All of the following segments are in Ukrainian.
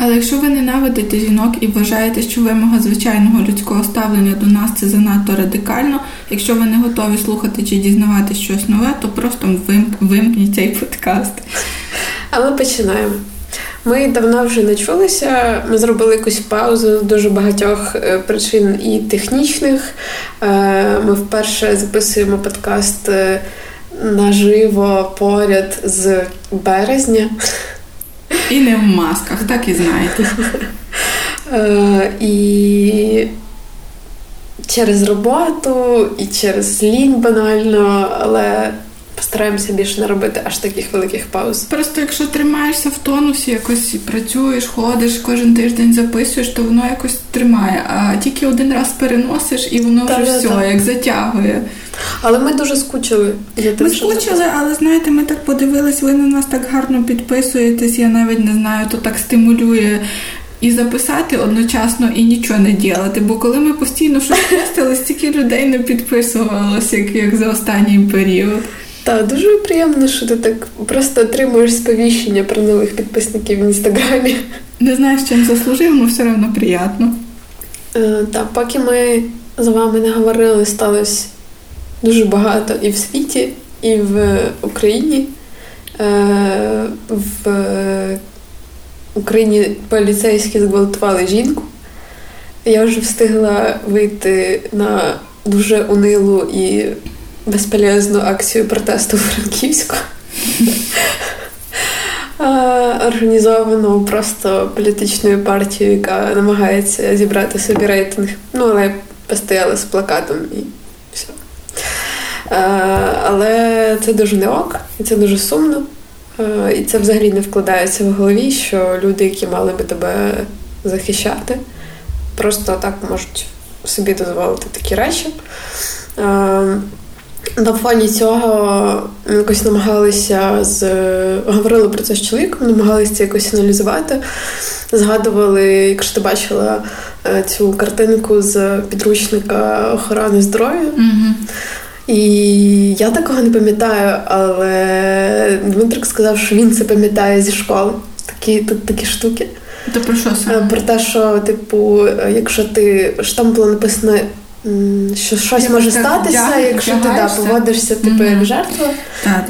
Але якщо ви ненавидите жінок і вважаєте, що вимога звичайного людського ставлення до нас це занадто радикально, якщо ви не готові слухати чи дізнавати щось нове, то просто вимкніть цей подкаст. А ми починаємо. Ми давно вже не чулися. Ми зробили якусь паузу з дуже багатьох е, причин і технічних. Е, ми вперше записуємо подкаст е, наживо поряд з березня. І не в масках, так і знаєте. Е, і через роботу, і через лінь банально, але постараємося більше не робити аж таких великих пауз. Просто якщо тримаєшся в тонусі, якось працюєш, ходиш, кожен тиждень записуєш, то воно якось тримає. А тільки один раз переносиш, і воно вже все як затягує. Але ми дуже скучили. Я ми скучили, але знаєте, ми так подивились, ви на нас так гарно підписуєтесь, я навіть не знаю, то так стимулює. І записати одночасно і нічого не ділати. Бо коли ми постійно щось постили, стільки людей не підписувалося, як, як за останній період. Так, дуже приємно, що ти так просто отримуєш сповіщення про нових підписників в інстаграмі. Не знаю, з чим заслужив, але все одно приємно. Е, так, поки ми з вами не говорили, сталося дуже багато і в світі, і в Україні. Е, в Україні поліцейські зґвалтували жінку. Я вже встигла вийти на дуже унилу і безполезну акцію протесту в Франківську. Організовану просто політичною партією, яка намагається зібрати собі рейтинг. Ну, але постояла з плакатом і все. Але це дуже не ок, і це дуже сумно. І це взагалі не вкладається в голові, що люди, які мали би тебе захищати, просто так можуть собі дозволити такі речі. На фоні цього ми якось намагалися з говорили про це з чоловіком, намагалися це якось аналізувати. Згадували, якщо ти бачила е, цю картинку з підручника охорони здоров'я. Mm-hmm. І я такого не пам'ятаю, але Дмитрик сказав, що він це пам'ятає зі школи. Такі тут такі штуки. То про що саме? Про те, що, типу, якщо ти що там було написано що щось я може статися, вдяг, якщо ти да, поводишся типу як жертва,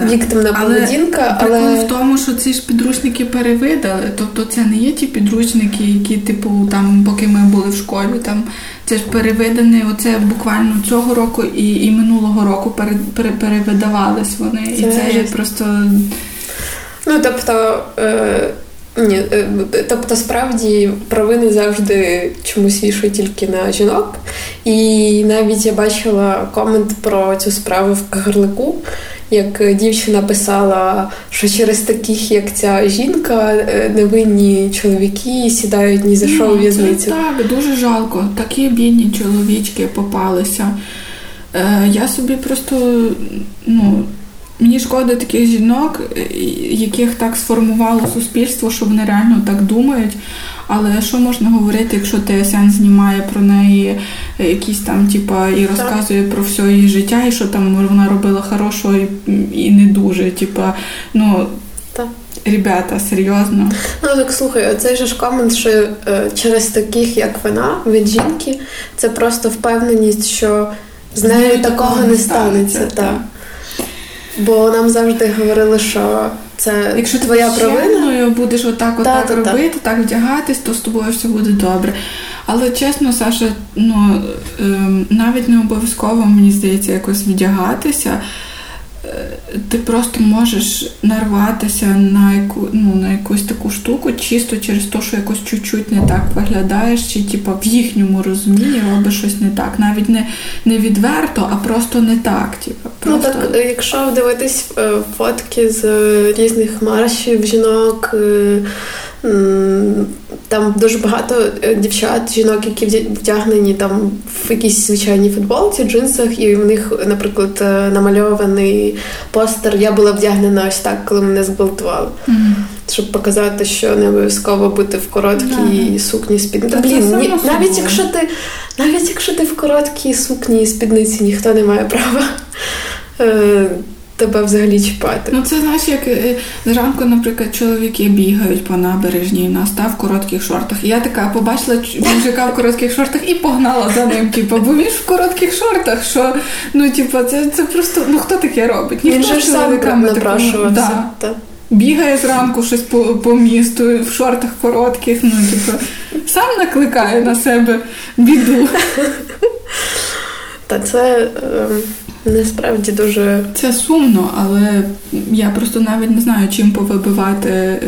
віктимна поведінка. Але, але в тому, що ці ж підручники перевидали, тобто це не є ті підручники, які, типу, там, поки ми були в школі, там це ж перевидані, оце буквально цього року і і минулого року пере, пере, перевидавались вони. Це і це є просто. Ну, тобто. Е- ні, е, тобто справді провини завжди чомусь вішають тільки на жінок. І навіть я бачила комент про цю справу в Кагарлику, як дівчина писала, що через таких, як ця жінка, е, невинні чоловіки сідають ні за що у ну, в'язницю. Так, дуже жалко. Такі бідні чоловічки попалися. Е, Я собі просто ну. Мені шкода таких жінок, е, яких так сформувало суспільство, що вони реально так думають. Але що можна говорити, якщо ТСН знімає про неї е, якісь там, типа, і розказує про все її життя, і що там вона робила хорошого і, і не дуже. Типа, ну так. ребята, серйозно. Ну так слухай, оцей же ж комент, що е, через таких, як вона, від жінки, це просто впевненість, що з нею такого не станеться. станеться так. Бо нам завжди говорили, що це якщо твоя провина, будеш отак, отак та, робити, та. так вдягатись, то з тобою все буде добре. Але чесно, Саша, ну ем, навіть не обов'язково мені здається якось вдягатися ти просто можеш нарватися на яку ну, на якусь таку штуку, чисто через те, що якось чуть-чуть не так виглядаєш, чи типу, в їхньому розумінні робиш щось не так. Навіть не не відверто, а просто не так. Типу, просто... Ну так, якщо дивитись е, фотки з різних маршів жінок. Е, там дуже багато е, дівчат, жінок, які вдягнені там в якійсь звичайній футболці, джинсах, і в них, наприклад, е, намальований постер. Я була вдягнена ось так, коли мене зґвалтували. Mm-hmm. Щоб показати, що не обов'язково бути в короткій yeah. сукні спідниці. Блін, ні, навіть якщо ти навіть якщо ти в короткій сукні і спідниці, ніхто не має права. Тебе взагалі чіпати. Ну це знаєш, як е, зранку, наприклад, чоловіки бігають по набережній на став в коротких шортах. І я така побачила мужика в коротких шортах і погнала за ним. Типу, бо він ж в коротких шортах. Що ну, типу, це це просто ну хто таке робить? Ніхто він же сам напрошувався. Да. Бігає зранку щось по по місту в шортах коротких, ну типу, сам накликає на себе біду. Та це. Е... Насправді дуже це сумно, але я просто навіть не знаю, чим повибивати е,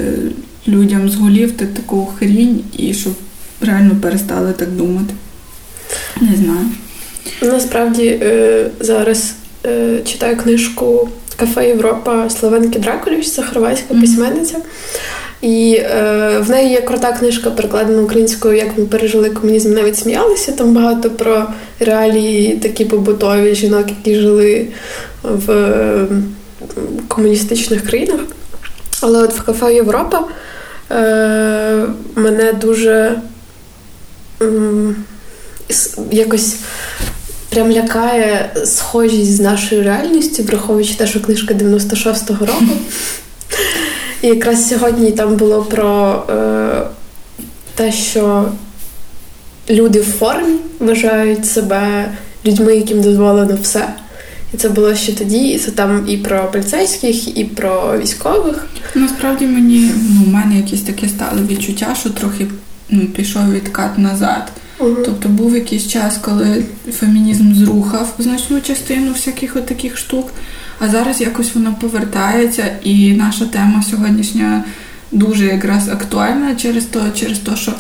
людям з голів таку хрінь і щоб реально перестали так думати. Не знаю. Насправді е, зараз е, читаю книжку Кафе Європа Словенки Дракуліч, це хорватська mm-hmm. письменниця. І е, в неї є крута книжка, перекладена українською, як ми пережили комунізм, навіть сміялися. Там багато про реалії такі побутові жінок, які жили в е, комуністичних країнах. Але от в кафе Європа е, мене дуже е, якось прям лякає схожість з нашою реальністю, враховуючи те, що книжка 96-го року. І якраз сьогодні там було про е, те, що люди в формі вважають себе людьми, яким дозволено все. І це було ще тоді, і це там і про поліцейських, і про військових. Насправді мені ну, в мене якісь таке стало відчуття, що трохи ну, пішов відкат назад. Угу. Тобто був якийсь час, коли фемінізм зрухав значну частину всяких от таких штук. А зараз якось воно повертається, і наша тема сьогоднішня дуже якраз актуальна через то, через то, що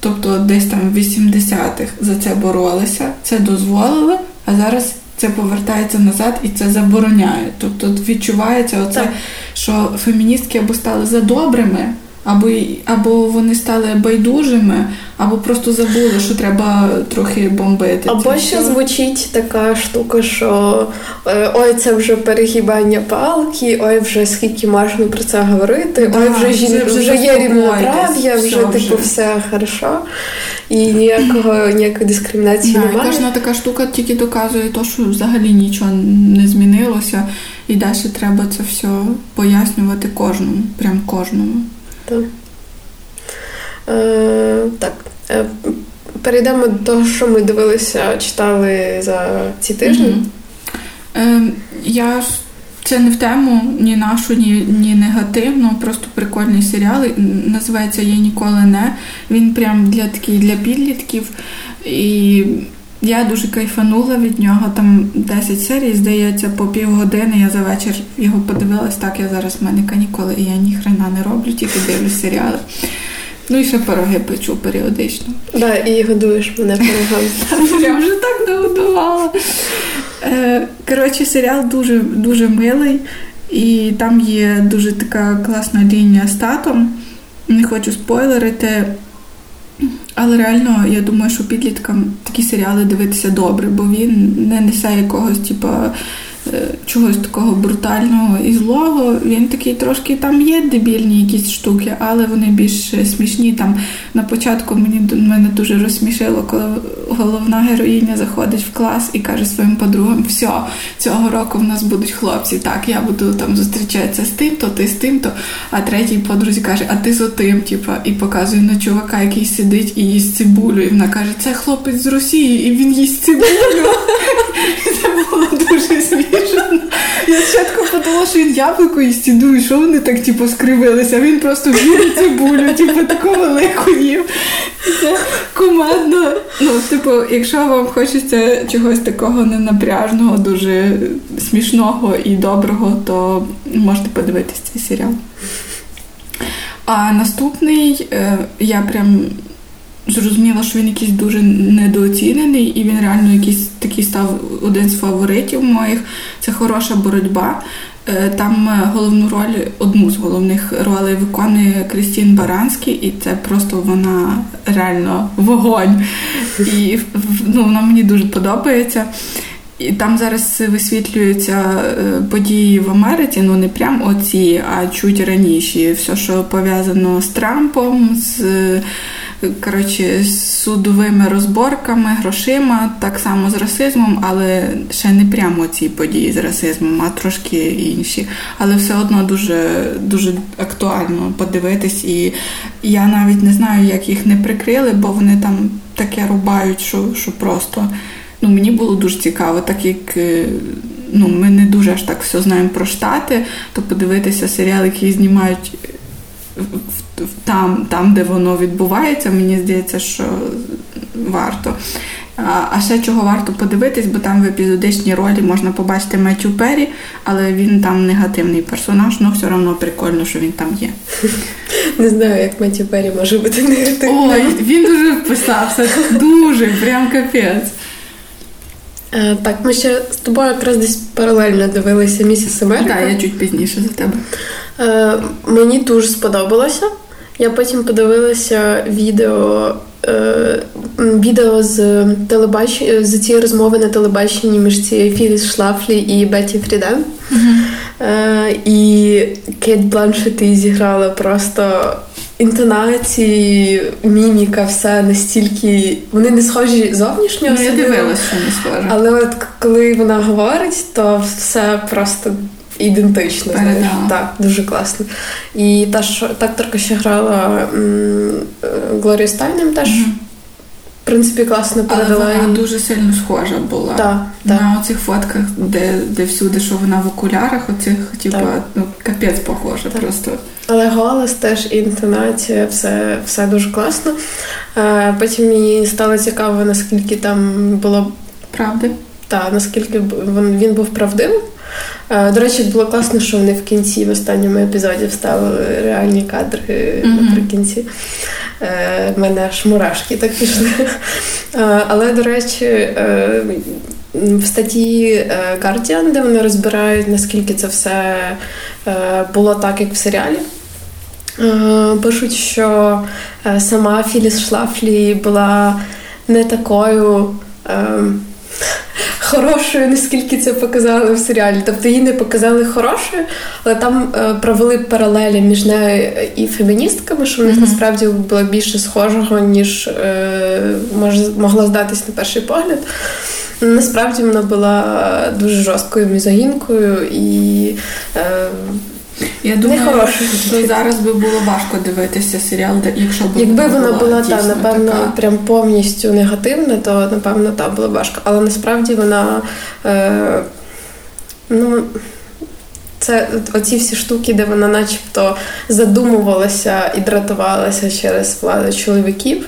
тобто десь там в 80-х за це боролися, це дозволили, а зараз це повертається назад і це забороняє. Тобто відчувається оце, так. що феміністки або стали за добрими або або вони стали байдужими, або просто забули, що треба трохи бомбити. Або це ще все. звучить така штука, що е, ой, це вже перегибання палки, ой, вже скільки можна про це говорити, да, ой, вже жін... вже, вже є рівноправ'я, вже типу все хорошо. І ніякого ніякої дискримінації да, немає. Кожна така штука тільки доказує, то, що взагалі нічого не змінилося, і далі треба це все пояснювати кожному, прям кожному. Так. Е, так. Е, перейдемо до того, що ми дивилися, читали за ці тижні. Е, я це не в тему ні нашу, ні ні негативну, просто прикольний серіал. Називається Я ніколи не. Він прям для такий для підлітків. І я дуже кайфанула від нього. Там 10 серій, здається, по півгодини. Я за вечір його подивилась. Так, я зараз в мене канікули, і я ні хрена не роблю, тільки дивлюсь серіали. Ну і ще пироги печу періодично. Так, і годуєш мене пирогами. Я вже так нагодувала. Е, коротше, серіал дуже дуже милий, і там є дуже така класна лінія з татом. Не хочу спойлерити. Але реально, я думаю, що підліткам такі серіали дивитися добре, бо він не несе якогось, Е, чогось такого брутального і злого. Він такий трошки там є дебільні якісь штуки, але вони більш смішні. Там на початку мені мене дуже розсмішило, коли головна героїня заходить в клас і каже своїм подругам: все, цього року в нас будуть хлопці. Так, я буду там зустрічатися з тим, то ти з тим, то а третій подрузі каже, а ти з отим, типу, і показує на чувака, який сидить і їсть цибулю. І вона каже, це хлопець з Росії, і він їсть цибулю. Це було дуже смішно. Я спочатку подумала, що він яблуко і думаю, що вони так типу, скривилися. Він просто вірить цибулю, типу, таку велику їв. Це командно. Ну, типу, якщо вам хочеться чогось такого ненапряжного, дуже смішного і доброго, то можете подивитися цей серіал. А наступний е, я прям зрозуміла, що він якийсь дуже недооцінений, і він реально якийсь такий став один з фаворитів моїх. Це хороша боротьба. Е, там е, головну роль, одну з головних ролей виконує Крістін Баранський, і це просто вона реально вогонь. І ну, вона мені дуже подобається. І там зараз висвітлюються е, події в Америці, ну не прям оці, а чуть раніше. Все, що пов'язано з Трампом, з коротше, з судовими розборками, грошима, так само з расизмом, але ще не прямо ці події з расизмом, а трошки інші. Але все одно дуже дуже актуально подивитись. І я навіть не знаю, як їх не прикрили, бо вони там таке рубають, що, що просто. Ну, Мені було дуже цікаво, так як е, ну, ми не дуже аж так все знаємо про штати, то подивитися серіал, який знімають там, там, де воно відбувається, мені здається, що варто. А ще чого варто подивитись, бо там в епізодичній ролі можна побачити Меттю Перрі, але він там негативний персонаж, але все одно прикольно, що він там є. Не знаю, як Меттю Перрі може бути негативним. Ой, він дуже вписався, дуже, прям капець. Е, так, ми ще з тобою якраз десь паралельно дивилися місяць Америка. Так, я чуть пізніше за тебе. Е, Мені дуже сподобалося. Я потім подивилася відео е, відео з телебач... з цієї розмови на телебаченні між цією Філіс Шлафлі і Бетті Фріден. Uh-huh. Е, і Кейт Бланшет зіграла просто інтонації, міміка, все настільки. Вони не схожі зовнішньо. Ну, я дивилася, що не схоже. Але от коли вона говорить, то все просто ідентично. знаєш. Так, дуже класно. І та ж такторка ще грала Глорія Стайнем теж. Mm-hmm. В принципі, класно передала. Але вона дуже сильно схожа була да, на да. оцих фотках, де де всюди, що вона в окулярах, оцих, типа, ну, капець похоже так. просто. Але голос теж і інтонація, все все дуже класно. А, Потім мені стало цікаво, наскільки там було правди. Так, наскільки він був правдивим. До речі, було класно, що вони в кінці, в останньому епізоді вставили реальні кадри наприкінці. У е, мене аж мурашки так пішли. Але, до речі, е, в статті Guardian, де вони розбирають, наскільки це все е, було так, як в серіалі. Пишуть, що сама Філіс Шлафлі була не такою. Хорошою, наскільки це показали в серіалі. Тобто її не показали хорошою, але там е, провели паралелі між нею і феміністками, що в них mm-hmm. насправді було більше схожого, ніж е, мож, могло здатись на перший погляд. Насправді вона була дуже жорсткою мізогінкою і. Е, я думаю, що зараз би було важко дивитися серіал, якщо б якби вона була та напевно така. прям повністю негативна, то напевно та було важко. Але насправді вона е, ну. Це оці всі штуки, де вона начебто задумувалася і дратувалася через владу чоловіків.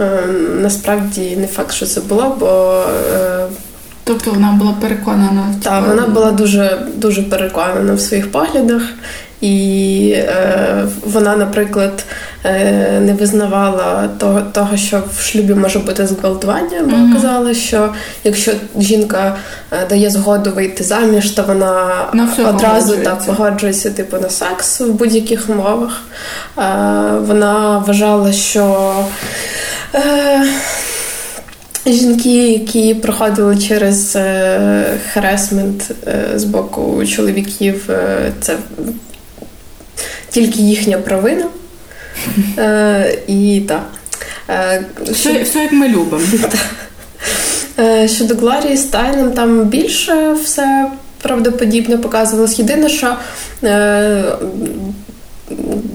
Е, насправді не факт, що це було, бо е, Тобто вона була переконана в Так, вона була дуже дуже переконана в своїх поглядах, і е, вона, наприклад, е, не визнавала того, того, що в шлюбі може бути зґвалтування, бо mm-hmm. казала, що якщо жінка е, дає згоду вийти заміж, то вона на одразу так погоджується типу на секс в будь-яких умовах. Е, вона вважала, що. Е, Жінки, які проходили через е, харесмент е, з боку чоловіків, е, це тільки їхня провина. І так. Все, все як ми любимо. Щодо Глорії Стайном, там більше все правдоподібно показувалось. Єдине, що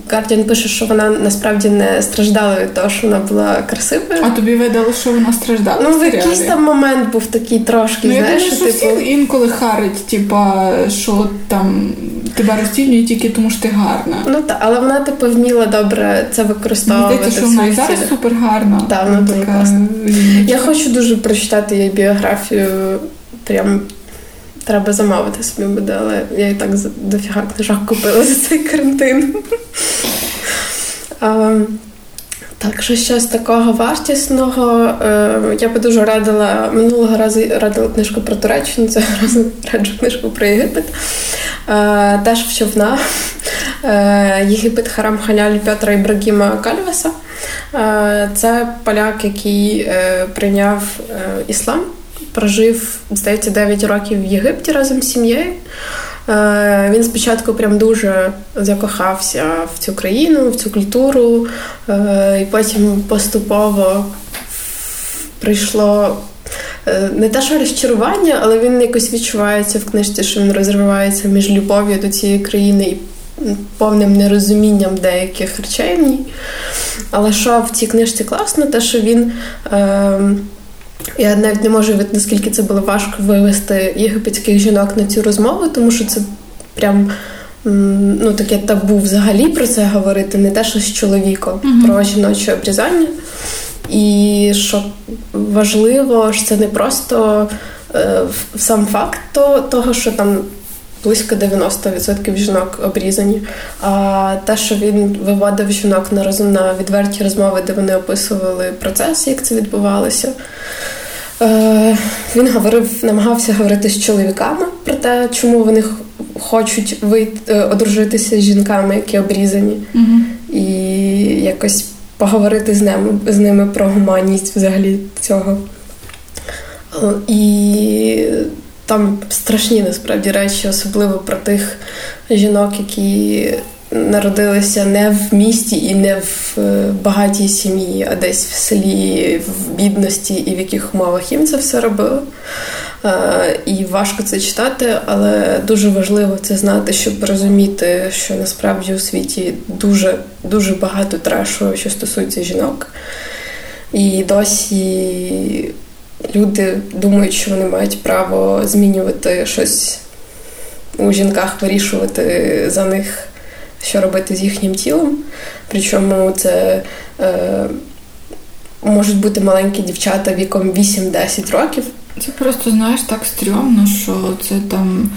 Гардіан пише, що вона насправді не страждала від того, що вона була красивою. А тобі видало, що вона страждала? Ну, в якийсь там момент був такий трошки. Ну, знаєш, я думаю, що типу... інколи харить, типа, що там тебе розцінюють тільки тому, що ти гарна. Ну так, але вона типу вміла добре це використовувати. Мені що вона і зараз супер гарна. Так, вона дуже класна. Я хочу дуже прочитати її біографію. Прям Треба замовити собі буде, але я і так дофіга книжок купила за цей карантин. Так, що щось такого вартісного. Е, я би дуже радила минулого разу радила книжку про Туреччину, цього разу раджу книжку про Єгипет. Е, теж в човна. Е, Єгипет Харам Халяль Петра Ібрагіма Кальвеса. Це поляк, який прийняв іслам, прожив, здається, 9 років в Єгипті разом з сім'єю. Е, він спочатку прям дуже закохався в цю країну, в цю культуру, е, і потім поступово прийшло е, не те, що розчарування, але він якось відчувається в книжці, що він розривається між любов'ю до цієї країни і повним нерозумінням деяких речей в ній. Але що в цій книжці класно, те, що він. Я навіть не можу від наскільки це було важко вивести єгипетських жінок на цю розмову, тому що це прям ну, таке табу взагалі про це говорити, не те, що з чоловіком, uh про жіноче обрізання. І що важливо, що це не просто е, сам факт того, що там близько 90% жінок обрізані. А те, що він виводив жінок на розум на відверті розмови, де вони описували процес, як це відбувалося. Е, він говорив, намагався говорити з чоловіками про те, чому вони хочуть вийти, е, одружитися з жінками, які обрізані, угу. і якось поговорити з ними з ними про гуманність взагалі цього. І там страшні насправді речі, особливо про тих жінок, які народилися не в місті і не в е, багатій сім'ї, а десь в селі, в бідності і в яких умовах їм це все робили. Е, і важко це читати, але дуже важливо це знати, щоб розуміти, що насправді у світі дуже дуже багато трешу, що стосується жінок. І досі люди думають, що вони мають право змінювати щось у жінках, вирішувати за них що робити з їхнім тілом. Причому це е, можуть бути маленькі дівчата віком 8-10 років. Це просто, знаєш, так стрьомно, що це там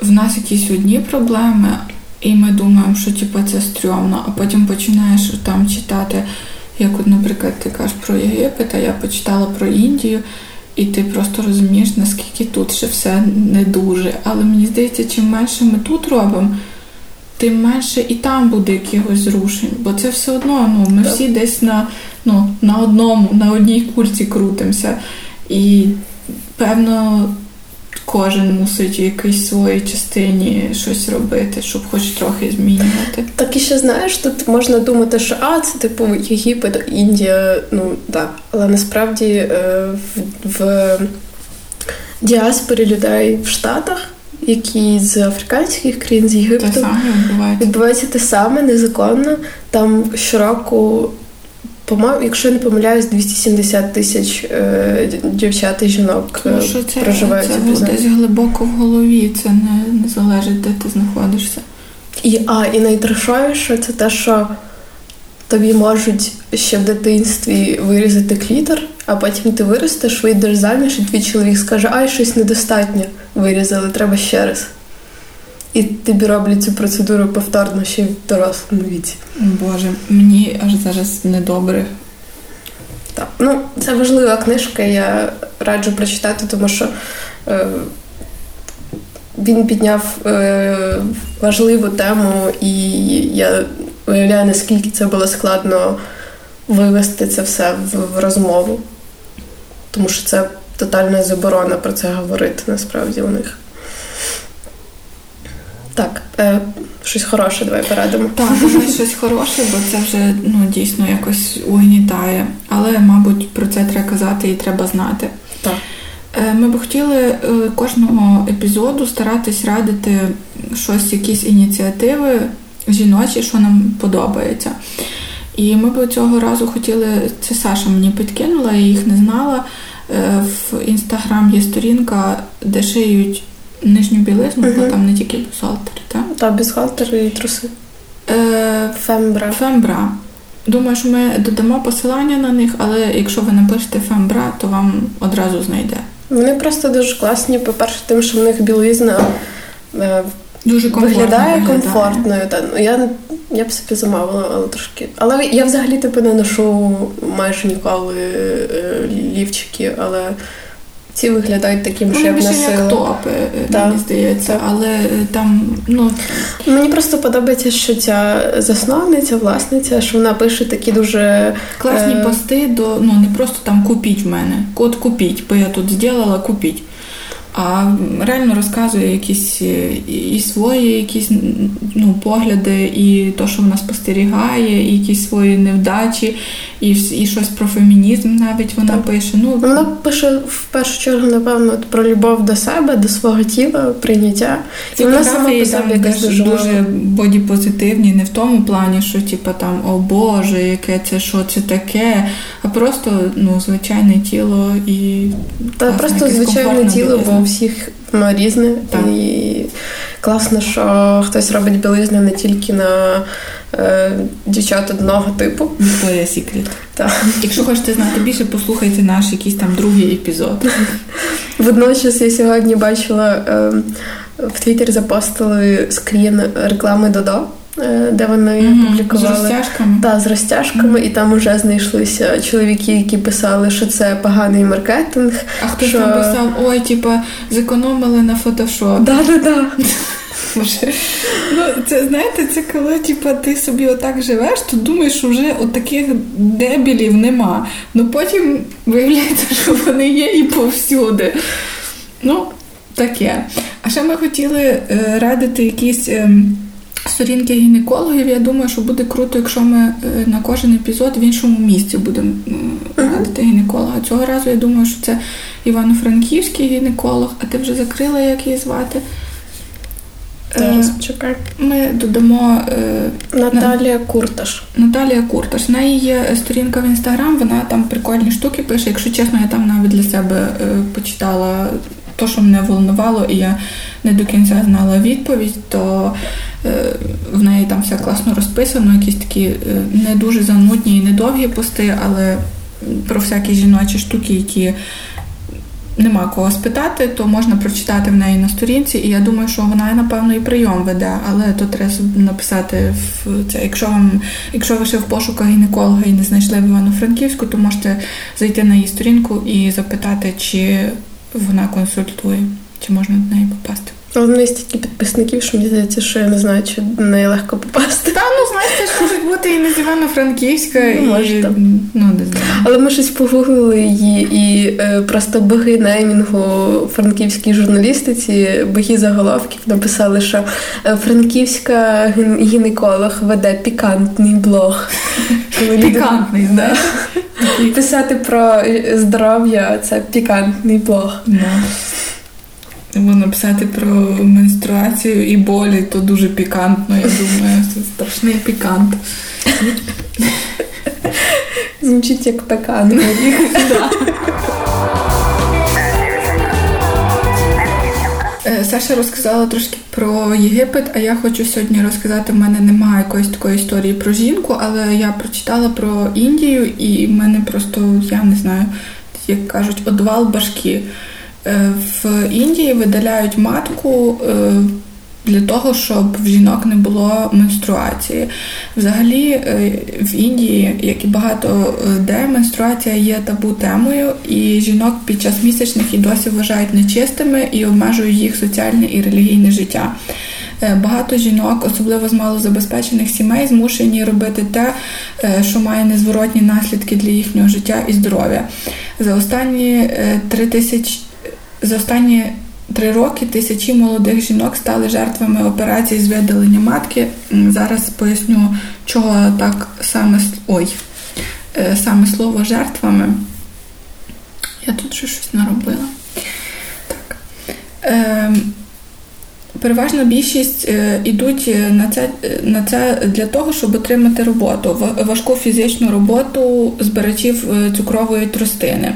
в нас якісь одні проблеми, і ми думаємо, що типу, це стрьомно, а потім починаєш там читати, як, от, наприклад, ти кажеш про Єгипет, а я почитала про Індію. І ти просто розумієш, наскільки тут ще все не дуже. Але мені здається, чим менше ми тут робимо, тим менше і там буде якихось зрушень. Бо це все одно, ну ми так. всі десь на ну, на одному, на одній кульці крутимося. І певно. Кожен мусить в якійсь своїй частині щось робити, щоб хоч трохи змінювати. Так і ще знаєш, тут можна думати, що а це типу Єгипет, Індія, ну так. Але насправді е, в, в діаспорі людей в Штатах які з африканських країн, з Єгипту відбувається те саме незаконно. Там щороку, по-моєму, якщо не помиляюсь, 270 тисяч е, дівчат і жінок Тому що це, проживають. Це десь глибоко в голові, це не, не залежить, де ти знаходишся. І а, і найтрешовіше це те, що тобі можуть ще в дитинстві вирізати клітор, а потім ти виростеш, вийдеш заміж, і твій чоловік скаже, ай, щось недостатньо вирізали, треба ще раз. І тобі роблять цю процедуру повторно ще в дорослому віці. Боже, мені аж зараз недобре. Так, ну це важлива книжка, я раджу прочитати, тому що е, він підняв е, важливу тему, і я уявляю, наскільки це було складно вивести це все в, в розмову. Тому що це тотальна заборона про це говорити насправді у них. Так, е, щось хороше, давай порадимо. Так, давай щось хороше, бо це вже ну, дійсно якось угнітає. Але, мабуть, про це треба казати і треба знати. Так. Е, ми б хотіли е, кожного епізоду старатись радити щось, якісь ініціативи жіночі, що нам подобається. І ми б цього разу хотіли, це Саша мені підкинула, я їх не знала. Е, в інстаграм є сторінка, де шиють нижню білизну, uh-huh. бо там не тільки бюстгальтери, так? Так, бюстгальтери і труси. Е, Фембра. Фембра. Думаю, що ми додамо посилання на них, але якщо ви напишете Фембра, то вам одразу знайде. Вони просто дуже класні. По-перше, тим, що в них білизна. Е, Дуже комфортно виглядає комфортною. Та, ну, я я б собі замовила, але трошки. Але я взагалі типу не ношу майже ніколи е, лівчики, але ці виглядають таким, що я б носила. як топи, да. мені здається, але е, там, ну. Мені просто подобається, що ця засновниця, власниця, що вона пише такі дуже. Класні е... пости до ну не просто там купіть в мене. От купіть, бо я тут зробила, купіть а реально розказує якісь е, і свої якісь ну, погляди, і то, що вона спостерігає, і якісь свої невдачі, і і щось про фемінізм навіть вона так. пише. Ну, Вона пише в першу чергу, напевно, про любов до себе, до свого тіла, прийняття. І вона сама по собі якась дуже дуже бодіпозитивні, не в тому плані, що типу, там о Боже, яке це що це таке, а просто ну, звичайне тіло і Та просто звичайне тіло, бо всіх воно різне. Так. І класно, що хтось робить білизну не тільки на е, дівчат одного типу. Victoria's Secret. Так. Якщо хочете знати більше, послухайте наш якийсь там другий епізод. Водночас я сьогодні бачила е, в Твіттері запостили скрін реклами Додо. Е, де вони mm-hmm. публікували з розтяжками. Та, з розтяжками, mm-hmm. і там вже знайшлися чоловіки, які писали, що це поганий маркетинг. А хтось що... там писав: ой, типа, зекономили на фотошоп. Да, да, да. Ну, це знаєте, це коли типа, ти собі отак живеш, то думаєш, що вже от таких дебілів нема. Ну потім виявляється, що вони є і повсюди. Ну, таке. А ще ми хотіли е, радити якісь. Е, сторінки гінекологів, я думаю, що буде круто, якщо ми е, на кожен епізод в іншому місці будемо радити гінеколога. Цього разу я думаю, що це Івано-Франківський гінеколог, а ти вже закрила, як її звати. Зараз, чекай. Ми додамо е, Наталія Курташ. Наталія Курташ. В неї є сторінка в інстаграм, вона там прикольні штуки пише. Якщо чесно, я там навіть для себе е, почитала то, що мене волнувало, і я не до кінця знала відповідь, то е, в неї там все класно розписано, якісь такі е, не дуже занудні і недовгі пости, але про всякі жіночі штуки, які нема кого спитати, то можна прочитати в неї на сторінці, і я думаю, що вона, напевно, і прийом веде, але то треба написати в це. Якщо вам, якщо ви ще в пошуках гінеколога і не знайшли в Івано-Франківську, то можете зайти на її сторінку і запитати, чи вона консультує, чи можна до неї попасти. Мене стільки підписників, що мені здається, що я не знаю, чи до неї легко попасти. Та ну знаєте, що можуть бути і не з Івано-Франківська, ну, може, і ну не знаю. Але ми щось погуглили її, і е, просто боги неймінгу франківській журналістиці, боги заголовків написали, що е, франківська гінеколог веде пікантний блог. Пікантний, да? Писати про здоров'я це пікантний блог. Бо написати про менструацію і болі, то дуже пікантно, я думаю, це страшний пікант. Звучить як пекан. Е, Саша розказала трошки про Єгипет, а я хочу сьогодні розказати, в мене немає якоїсь такої історії про жінку, але я прочитала про Індію, і в мене просто, я не знаю, як кажуть, одвал башки. Е, в Індії видаляють матку е, для того, щоб в жінок не було менструації. Взагалі, е, в Індії, як і багато де, менструація є табу темою, і жінок під час місячних і досі вважають нечистими і обмежують їх соціальне і релігійне життя. Багато жінок, особливо з малозабезпечених сімей, змушені робити те, що має незворотні наслідки для їхнього життя і здоров'я. За останні три тисячі за останні три роки тисячі молодих жінок стали жертвами операцій з видалення матки. Зараз поясню, чого так саме ой, е, саме слово жертвами. Я тут ще щось наробила. Так. Е, Переважна більшість йдуть е, на це на це для того, щоб отримати роботу, важку фізичну роботу збирачів цукрової тростини.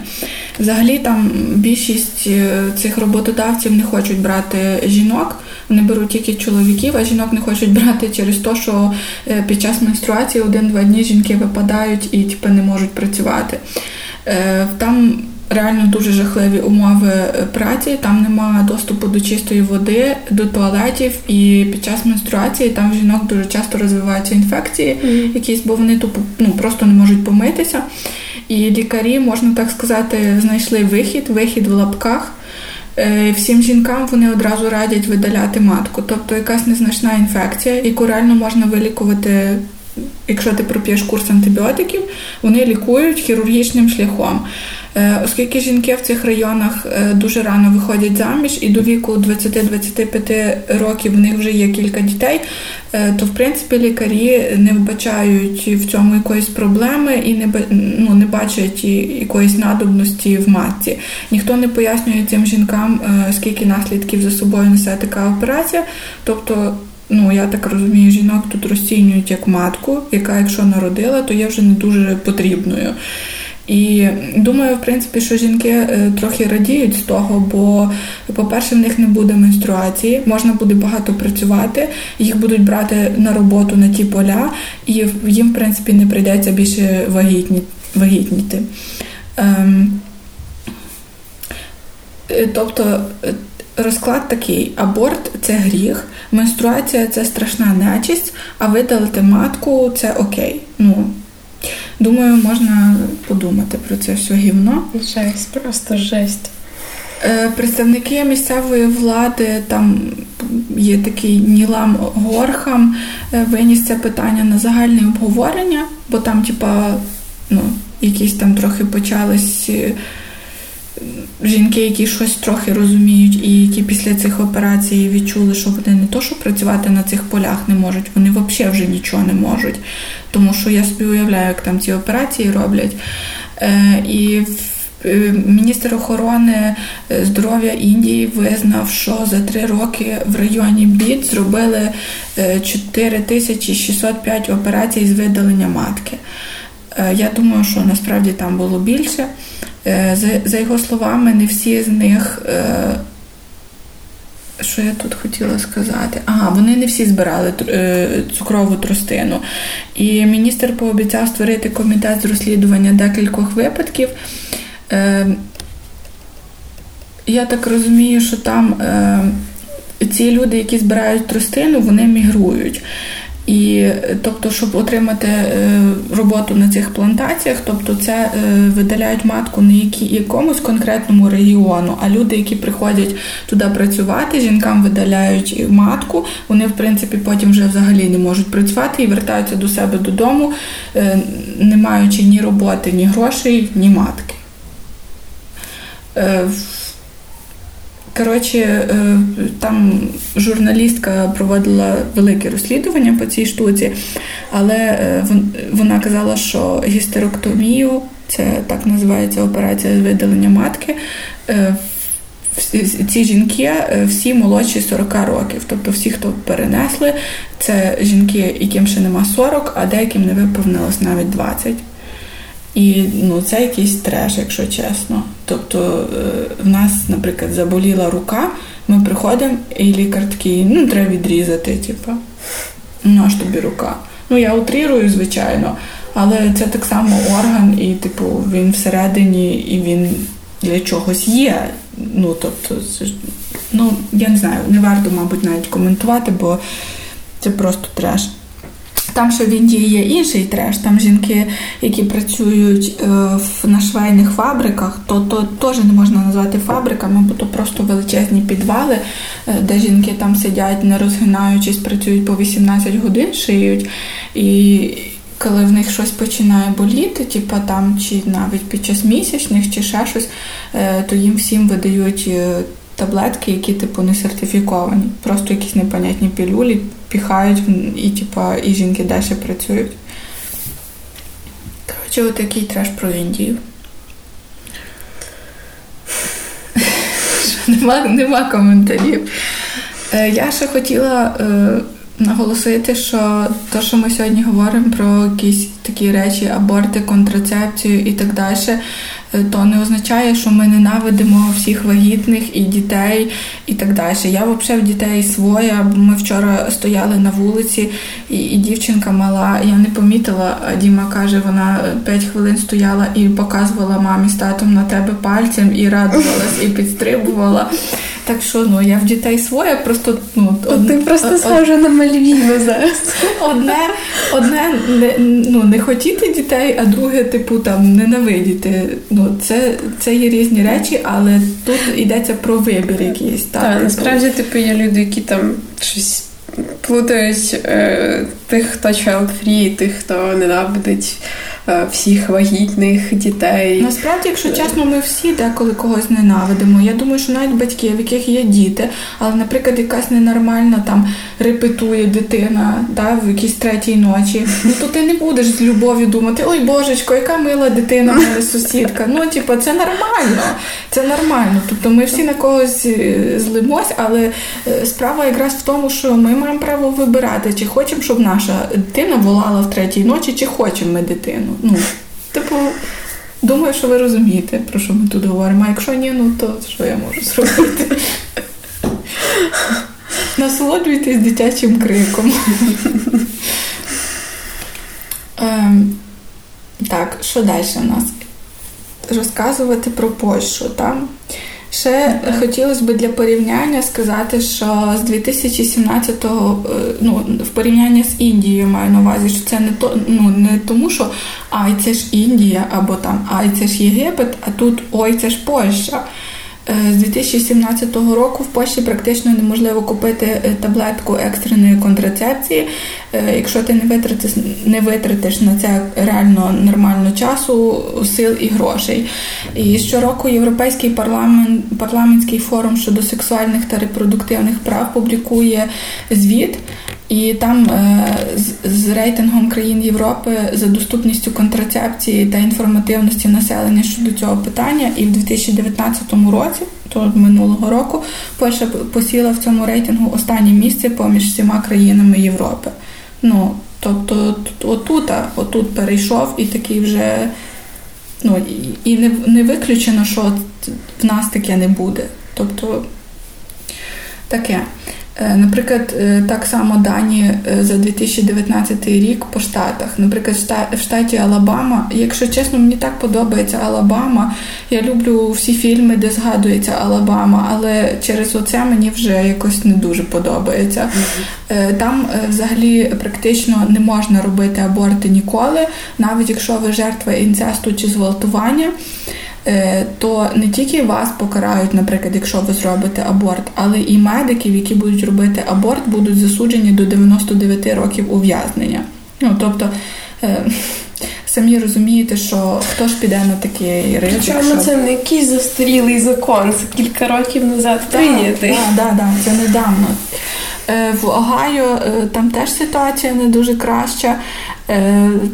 Взагалі там більшість е, цих роботодавців не хочуть брати жінок, вони беруть тільки чоловіків, а жінок не хочуть брати через те, що е, під час менструації один-два дні жінки випадають і типу, не можуть працювати. Е, там реально дуже жахливі умови е, праці. Там немає доступу до чистої води, до туалетів, і під час менструації там в жінок дуже часто розвиваються інфекції, mm. якісь, бо вони тупо ну, просто не можуть помитися. І лікарі, можна так сказати, знайшли вихід, вихід в лапках. Е, всім жінкам вони одразу радять видаляти матку, тобто якась незначна інфекція, яку реально можна вилікувати, якщо ти проп'єш курс антибіотиків, вони лікують хірургічним шляхом. Е, оскільки жінки в цих районах е, дуже рано виходять заміж, і до віку 20-25 років в них вже є кілька дітей, е, то в принципі лікарі не вбачають в цьому якоїсь проблеми і не ну, не бачать якоїсь надобності в матці. Ніхто не пояснює цим жінкам, скільки наслідків за собою несе така операція. Тобто. Ну, я так розумію, жінок тут розцінюють як матку, яка, якщо народила, то є вже не дуже потрібною. І думаю, в принципі, що жінки е, трохи радіють з того, бо, по-перше, в них не буде менструації, можна буде багато працювати, їх будуть брати на роботу на ті поля, і їм, в принципі, не прийдеться більше вагітні, вагітніти. Ем, е, тобто е, розклад такий: аборт це гріх, менструація це страшна нечисть, а видалити матку це окей. Ну, Думаю, можна подумати про це все гівно. Жесть, просто жесть. Е, представники місцевої влади, там є такий Нілам Горхам, е, виніс це питання на загальне обговорення, бо там, типа, ну, якісь там трохи почались е, жінки, які щось трохи розуміють, і які після цих операцій відчули, що вони не то, що працювати на цих полях не можуть, вони взагалі вже нічого не можуть. Тому що я собі уявляю, як там ці операції роблять. Е, І е, Міністр охорони е, здоров'я Індії визнав, що за три роки в районі БІД зробили 4605 операцій з видалення матки. Я думаю, що насправді там було більше. Е, за його словами, не всі з них. Е, що я тут хотіла сказати? Ага, вони не всі збирали е, цукрову тростину. І міністр пообіцяв створити комітет з розслідування декількох випадків. Я так розумію, що там ці люди, які збирають тростину, вони мігрують. І тобто, щоб отримати е, роботу на цих плантаціях, тобто це е, видаляють матку не якомусь конкретному регіону, а люди, які приходять туди працювати, жінкам видаляють матку, вони в принципі потім вже взагалі не можуть працювати і вертаються до себе додому, е, не маючи ні роботи, ні грошей, ні матки. Коротше, е, там журналістка проводила велике розслідування по цій штуці, але е, вона казала, що гістероктомію, це так називається операція з видалення матки. Е, ці жінки всі молодші 40 років. Тобто всі, хто перенесли, це жінки, яким ще нема 40, а деяким не виповнилось навіть 20. І ну, це якийсь треш, якщо чесно. Тобто е, в нас, наприклад, заболіла рука, ми приходимо, і лікар такий, ну, треба відрізати, типу, ну аж тобі рука. Ну, я утрірую, звичайно, але це так само орган, і, типу, він всередині і він для чогось є. Ну, тобто, ну, я не знаю, не варто, мабуть, навіть коментувати, бо це просто треш. Там ще в Індії є інший треш, там жінки, які працюють е, на швейних фабриках, то то теж не можна назвати фабриками, бо то просто величезні підвали, е, де жінки там сидять, не розгинаючись, працюють по 18 годин, шиють. І коли в них щось починає боліти, типу там чи навіть під час місячних, чи ще щось, е, то їм всім видають таблетки, які типу не сертифіковані. Просто якісь непонятні пілюлі піхають і типу, і жінки далі працюють. Коротше, отакий треш про Індію. Нема нема коментарів. Е, я ще хотіла е, наголосити, що те, що ми сьогодні говоримо про якісь такі речі, аборти, контрацепцію і так далі, то не означає, що ми ненавидимо всіх вагітних і дітей і так далі. Я взагалі в дітей своя. Ми вчора стояли на вулиці, і, і дівчинка мала, я не помітила, Діма каже, вона 5 хвилин стояла і показувала мамі з татом на тебе пальцем і радувалась, і підстрибувала. Так що ну я в дітей своя, просто ну од... ти просто схожа на Мальвіну зараз. Одне, одне не ну не хотіти дітей, а друге, типу, там ненавидіти. Ну це це є різні речі, але тут йдеться про вибір якийсь. Так, так насправді, типу, є люди, які там щось плутають е, тих, хто child free, тих, хто ненавидить. Е, всіх вагітних дітей. Насправді, якщо чесно, ми всі деколи когось ненавидимо. Я думаю, що навіть батьки, в яких є діти, але, наприклад, якась ненормальна там репетує дитина да, в якійсь третій ночі, ну то ти не будеш з любов'ю думати, ой божечко, яка мила дитина, моя сусідка. Ну, типу, це нормально. Це нормально. Тобто ми всі на когось е, злимось, але е, справа якраз в тому, що ми маємо право вибирати, чи хочемо, щоб наша дитина волала в третій ночі, чи хочемо ми дитину. Ну, типу, думаю, що ви розумієте, про що ми тут говоримо. А якщо ні, ну то що я можу зробити? Насолоджуйтесь дитячим криком. Ем, Так, що далі у нас? Розказувати про Польщу. Там Ще хотілося б для порівняння сказати, що з 2017-го, е, ну в порівнянні з Індією маю на увазі, що це не то, ну не тому, що ай, це ж Індія, або там ай, це ж Єгипет, а тут ой, це ж Польща. Е, з 2017 року в Польщі практично неможливо купити е, таблетку екстреної контрацепції, е, якщо ти не витратиш не витратиш на це реально нормально часу, сил і грошей. І щороку Європейський парламент парламентський форум щодо сексуальних та репродуктивних прав публікує звіт. І там з, з рейтингом країн Європи за доступністю контрацепції та інформативності населення щодо цього питання, і в 2019 році році, то минулого року, Польща посіла в цьому рейтингу останнє місце поміж всіма країнами Європи. Ну, тобто, отут, отут перейшов і такий вже. Ну, і не не виключено, що в нас таке не буде. Тобто таке. Е, наприклад, е, так само дані е, за 2019 рік по штатах. Наприклад, в штаті Алабама, якщо чесно, мені так подобається Алабама. Я люблю всі фільми, де згадується Алабама, але через оце мені вже якось не дуже подобається. Там взагалі практично не можна робити аборти ніколи, навіть якщо ви жертва інцесту чи зґвалтування. Е, то не тільки вас покарають, наприклад, якщо ви зробите аборт, але і медиків, які будуть робити аборт, будуть засуджені до 99 років ув'язнення. Ну тобто. Е, самі розумієте, що хто ж піде на такий ризик. Причому що... це не якийсь застарілий закон, це кілька років назад прийнятий. Так, да, да, це недавно. Е, в Огайо там теж ситуація не дуже краща.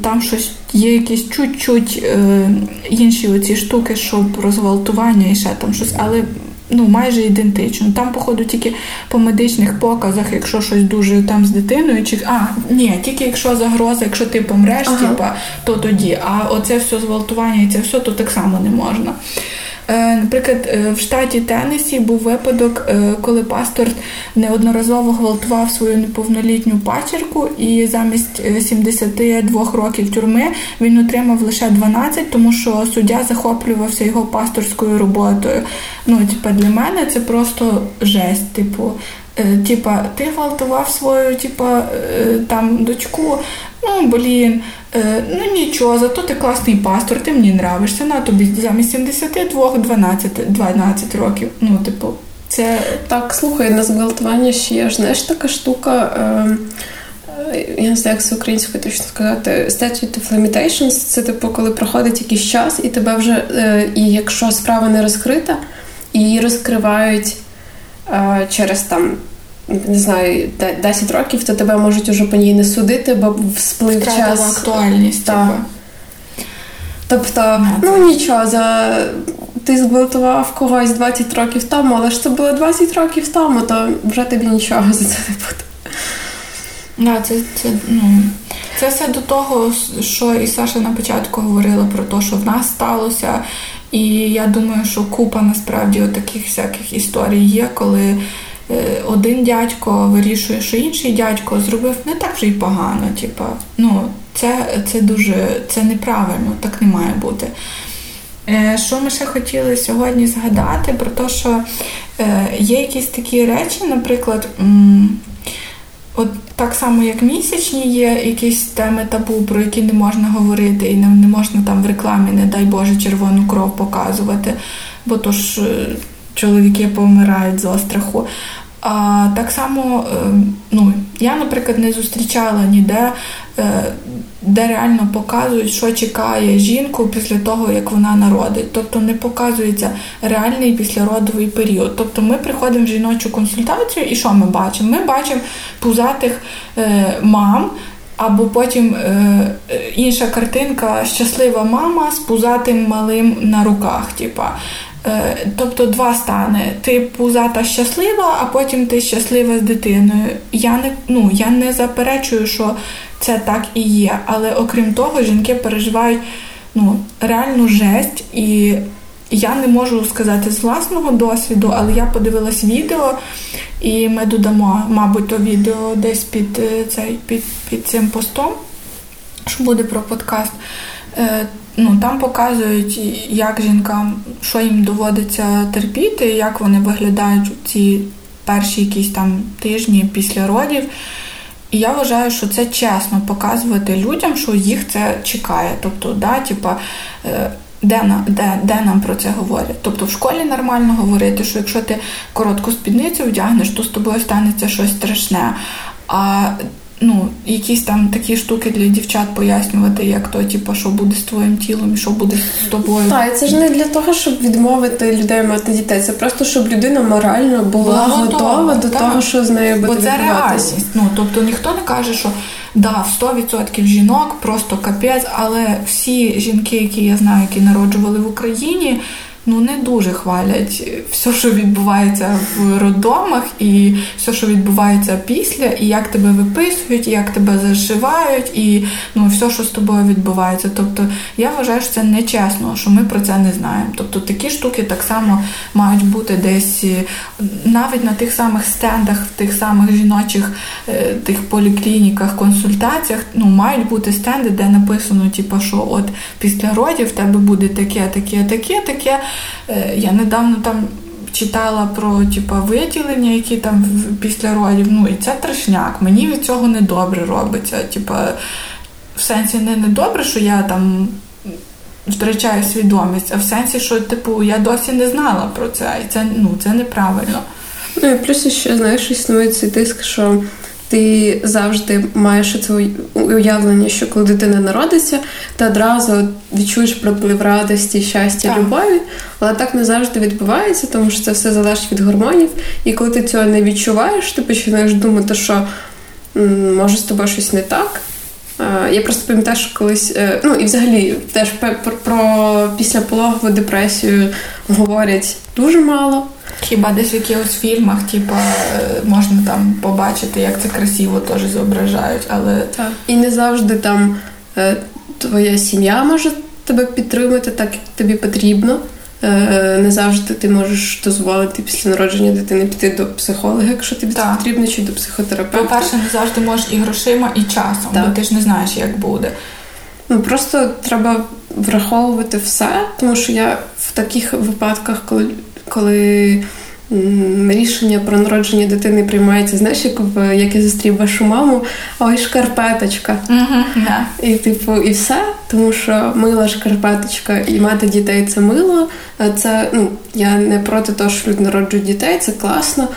Там щось Є якісь чуть-чуть е, інші оці штуки, щоб розґвалтування і ще там щось, але ну майже ідентично. Там, походу, тільки по медичних показах, якщо щось дуже там з дитиною, чи а ні, тільки якщо загроза, якщо ти помреш, ага. типа, то тоді. А оце все зґвалтування і це все, то так само не можна. Е, наприклад, е, в штаті Теннесі був випадок, е, коли пастор неодноразово гвалтував свою неповнолітню пачерку, і замість 72 років тюрми він отримав лише 12, тому що суддя захоплювався його пасторською роботою. Ну, типа, для мене це просто жесть. Типу, типа, ти гвалтував свою, типа, там дочку. Ну, блін, е, ну нічого, зато ти класний пастор, ти мені нравишся, на тобі замість 72 12 12 років. Ну, типу, це. Так, слухай, на зґвалтування ще є знаєш така штука. Е, я не знаю, як це українською точно сказати, statute of limitations це типу, коли проходить якийсь час, і тебе вже, е, і якщо справа не розкрита, її розкривають е, через там не знаю, 10 років, то тебе можуть уже по ній не судити, бо сплив час. актуальність. Так. Тобто, ну нічого, за ти зґвалтував когось 20 років тому, але ж це було 20 років тому, то вже тобі нічого за це не буде. Да, це, це, ну, це все до того, що і Саша на початку говорила про те, що в нас сталося, І я думаю, що купа насправді таких всяких історій є, коли один дядько вирішує, що інший дядько зробив не так вже й погано. Типа, ну, це це дуже це неправильно, так не має бути. Е, що ми ще хотіли сьогодні згадати? Про те, що е, є якісь такі речі, наприклад, от так само, як місячні, є якісь теми табу, про які не можна говорити, і не, можна там в рекламі, не дай Боже, червону кров показувати, бо то ж е, чоловіки помирають з остраху. А так само, ну, я, наприклад, не зустрічала ніде Е, де реально показують, що чекає жінку після того, як вона народить. Тобто не показується реальний післяродовий період. Тобто ми приходимо в жіночу консультацію, і що ми бачимо? Ми бачимо пузатих е, мам. Або потім е, інша картинка щаслива мама з пузатим малим на руках. Типа. Е, тобто два стани. Ти пузата щаслива, а потім ти щаслива з дитиною. Я не ну, я не заперечую, що це так і є. Але окрім того, жінки переживають ну, реальну жесть, і я не можу сказати з власного досвіду, але я подивилась відео, і ми додамо, мабуть, то відео десь під е, цей під, під цим постом, що буде про подкаст. Е, ну, Там показують, як жінкам, що їм доводиться терпіти, як вони виглядають у ці перші якісь там тижні після родів. І я вважаю, що це чесно показувати людям, що їх це чекає. Тобто, да, типа, е, де де, де нам про це говорять? Тобто в школі нормально говорити, що якщо ти коротку спідницю вдягнеш, то з тобою станеться щось страшне. А ну, якісь там такі штуки для дівчат пояснювати, як то, типу, що буде з твоїм тілом і що буде з тобою. Так, це ж не для того, щоб відмовити людей мати дітей. Це просто щоб людина морально була, була готова, готова до так. того, що з нею буде Бо це реальність. Ну тобто ніхто не каже, що да, в 100% жінок просто капець, але всі жінки, які я знаю, які народжували в Україні ну не дуже хвалять все, що відбувається в роддомах, і все, що відбувається після, і як тебе виписують, і як тебе зашивають, і ну все, що з тобою відбувається. Тобто я вважаю, що це нечесно, що ми про це не знаємо. Тобто такі штуки так само мають бути десь е, навіть на тих самих стендах, в тих самих жіночих е, тих поліклініках, консультаціях, ну мають бути стенди, де написано, типу, що от після родів в тебе буде таке, таке, таке, таке. Е, я недавно там читала про типу, виділення, які там після родів. Ну і це трешняк. Мені від цього не добре робиться. Типа, в сенсі не недобре, що я там. Втрачаю свідомість, а в сенсі, що типу я досі не знала про це, і це ну це неправильно. Ну і плюс ще знаєш, існує цей тиск, що ти завжди маєш це уявлення, що коли дитина народиться, ти одразу відчуєш приплив радості, щастя, так. любові. Але так не завжди відбувається, тому що це все залежить від гормонів. І коли ти цього не відчуваєш, ти починаєш думати, що може з тобою щось не так. Я просто пам'ятаю, що колись, е, ну і взагалі теж про, про післяпологову депресію говорять дуже мало. Хіба десь в якихось фільмах, типу, можна там побачити, як це красиво теж зображають, але так. І не завжди там е, твоя сім'я може тебе підтримати так, як тобі потрібно. Е, не завжди ти можеш дозволити після народження дитини піти до психолога, якщо тобі так. це потрібно, чи до психотерапевта. По-перше, не завжди можеш і грошима, і часом, так. бо ти ж не знаєш, як буде. Ну просто треба враховувати все, тому що я в таких випадках, коли коли рішення про народження дитини приймається, знаєш, як в як я зустрів вашу маму, ой, шкарпеточка. Mm-hmm, yeah. І типу, і все, тому що мила шкарпеточка, і мати дітей це мило. Це ну я не проти того, що люди народжують дітей, це класно.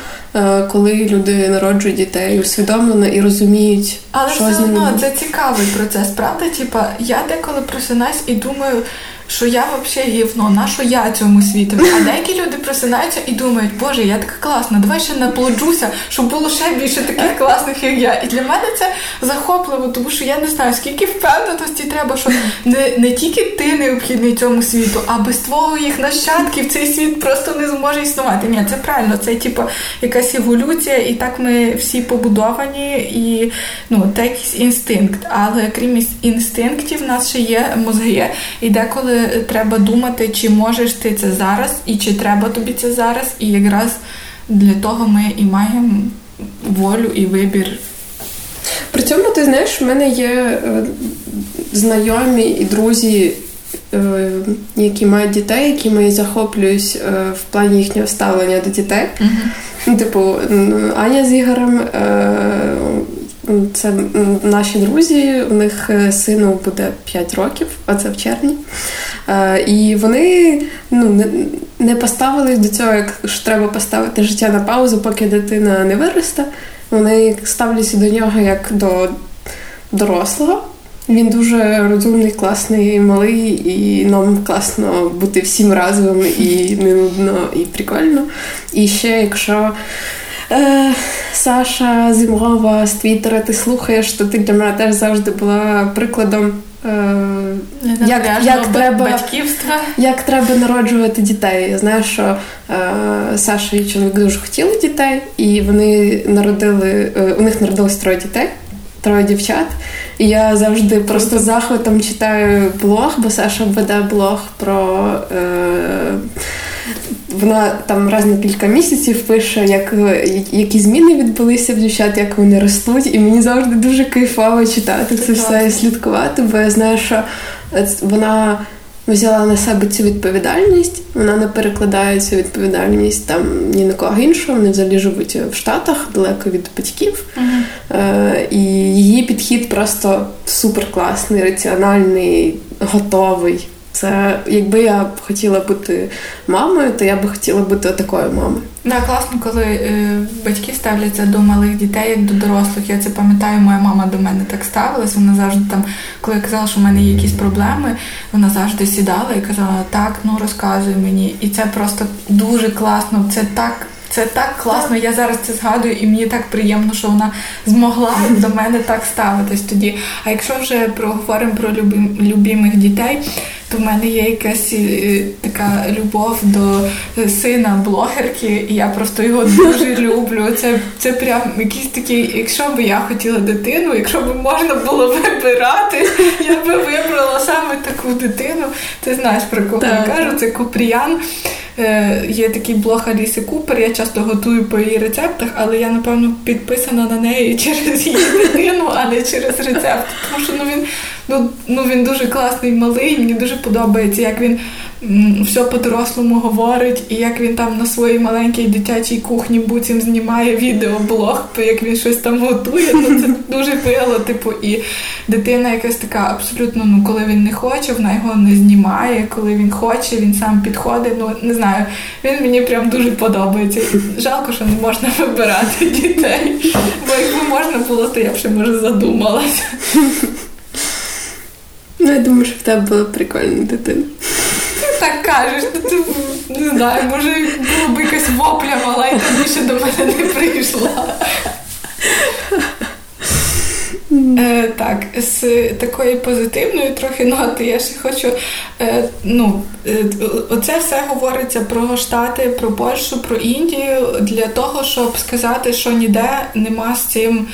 Коли люди народжують дітей усвідомлено і розуміють, але що все одно це цікавий процес, правда? Типа я деколи просинаюсь і думаю що я взагалі гівно, на що я цьому світу. А деякі люди просинаються і думають, боже, я така класна, давай ще наплоджуся, щоб було ще більше таких класних, як я. І для мене це захопливо, тому що я не знаю, скільки впевненості треба, що не не тільки ти необхідний цьому світу, а без твого їх нащадків цей світ просто не зможе існувати. Ні, це правильно, це типу якась еволюція, і так ми всі побудовані, і ну, це якийсь інстинкт. Але крім інстинктів, в нас ще є мозги. І деколи треба думати, чи можеш ти це зараз, і чи треба тобі це зараз. І якраз для того ми і маємо волю і вибір. При цьому ти знаєш, в мене є е, знайомі і друзі, е, які мають дітей, якими я захоплююсь е, в плані їхнього ставлення до дітей. Uh-huh. Типу, Аня з Ігорем. Це наші друзі, у них сину буде 5 років, оце в червні. І вони ну, не поставились до цього, як ж треба поставити життя на паузу, поки дитина не виросте. Вони ставляться до нього як до дорослого. Він дуже розумний, класний, малий, і нам класно бути всім разом і не нудно, і прикольно. І ще якщо е, Саша Зимрова з Твіттера ти слухаєш, то ти для мене теж завжди була прикладом. Е, як як, треба батьківства. як треба народжувати дітей. Я знаю, що е, Саша і чоловік дуже хотіли дітей, і вони народили, е, у них народилось троє дітей, троє дівчат. І я завжди просто захватом читаю блог, бо Саша веде блог про. Е, вона там раз на кілька місяців пише, як які зміни відбулися в дівчат, як вони ростуть, і мені завжди дуже кайфово читати це все і слідкувати, бо я знаю, що вона взяла на себе цю відповідальність, вона не перекладає цю відповідальність там ні на кого іншого. Вони взагалі живуть в Штатах далеко від батьків. Uh-huh. Е, І її підхід просто супер класний, раціональний, готовий. Це якби я б хотіла бути мамою, то я б хотіла бути такою мамою. Да, класно, коли е, батьки ставляться до малих дітей як до дорослих. Я це пам'ятаю, моя мама до мене так ставилась. Вона завжди там, коли я казала, що в мене є якісь проблеми, вона завжди сідала і казала, так, ну розказуй мені. І це просто дуже класно. Це так це так класно. Я зараз це згадую, і мені так приємно, що вона змогла до мене так ставитись тоді. А якщо вже проговоримо про любим, любимих дітей, то в мене є якась е, така любов до сина блогерки, і я просто його дуже люблю. Це це прям якийсь такий, якщо б я хотіла дитину, якщо б можна було вибирати, я би вибрала саме таку дитину. Ти знаєш про кого я кажу, це Купріян. Е, є такий блог Аліси Купер, я часто готую по її рецептах, але я, напевно, підписана на неї через її дитину, а не через рецепт. Тому що ну, він ну, ну, він дуже класний малий, мені дуже подобається, як він все по-дорослому говорить, і як він там на своїй маленькій дитячій кухні буцім знімає відеоблог, як він щось там готує. Ну це дуже пило. Типу, і дитина якась така абсолютно, ну коли він не хоче, вона його не знімає. Коли він хоче, він сам підходить. Ну не знаю, він мені прям дуже подобається. Жалко, що не можна вибирати дітей. Бо якби можна було, то я б ще може задумалася. Ну, я думаю, що в тебе була прикольна дитина так кажеш, то ти не знаю, може було б якась вопля мала, і ти більше до мене не прийшла. Е, Так, з такої позитивної трохи ноти я ще хочу. Е, ну, е, Оце все говориться про Штати, про Польщу, про Індію для того, щоб сказати, що ніде нема з цим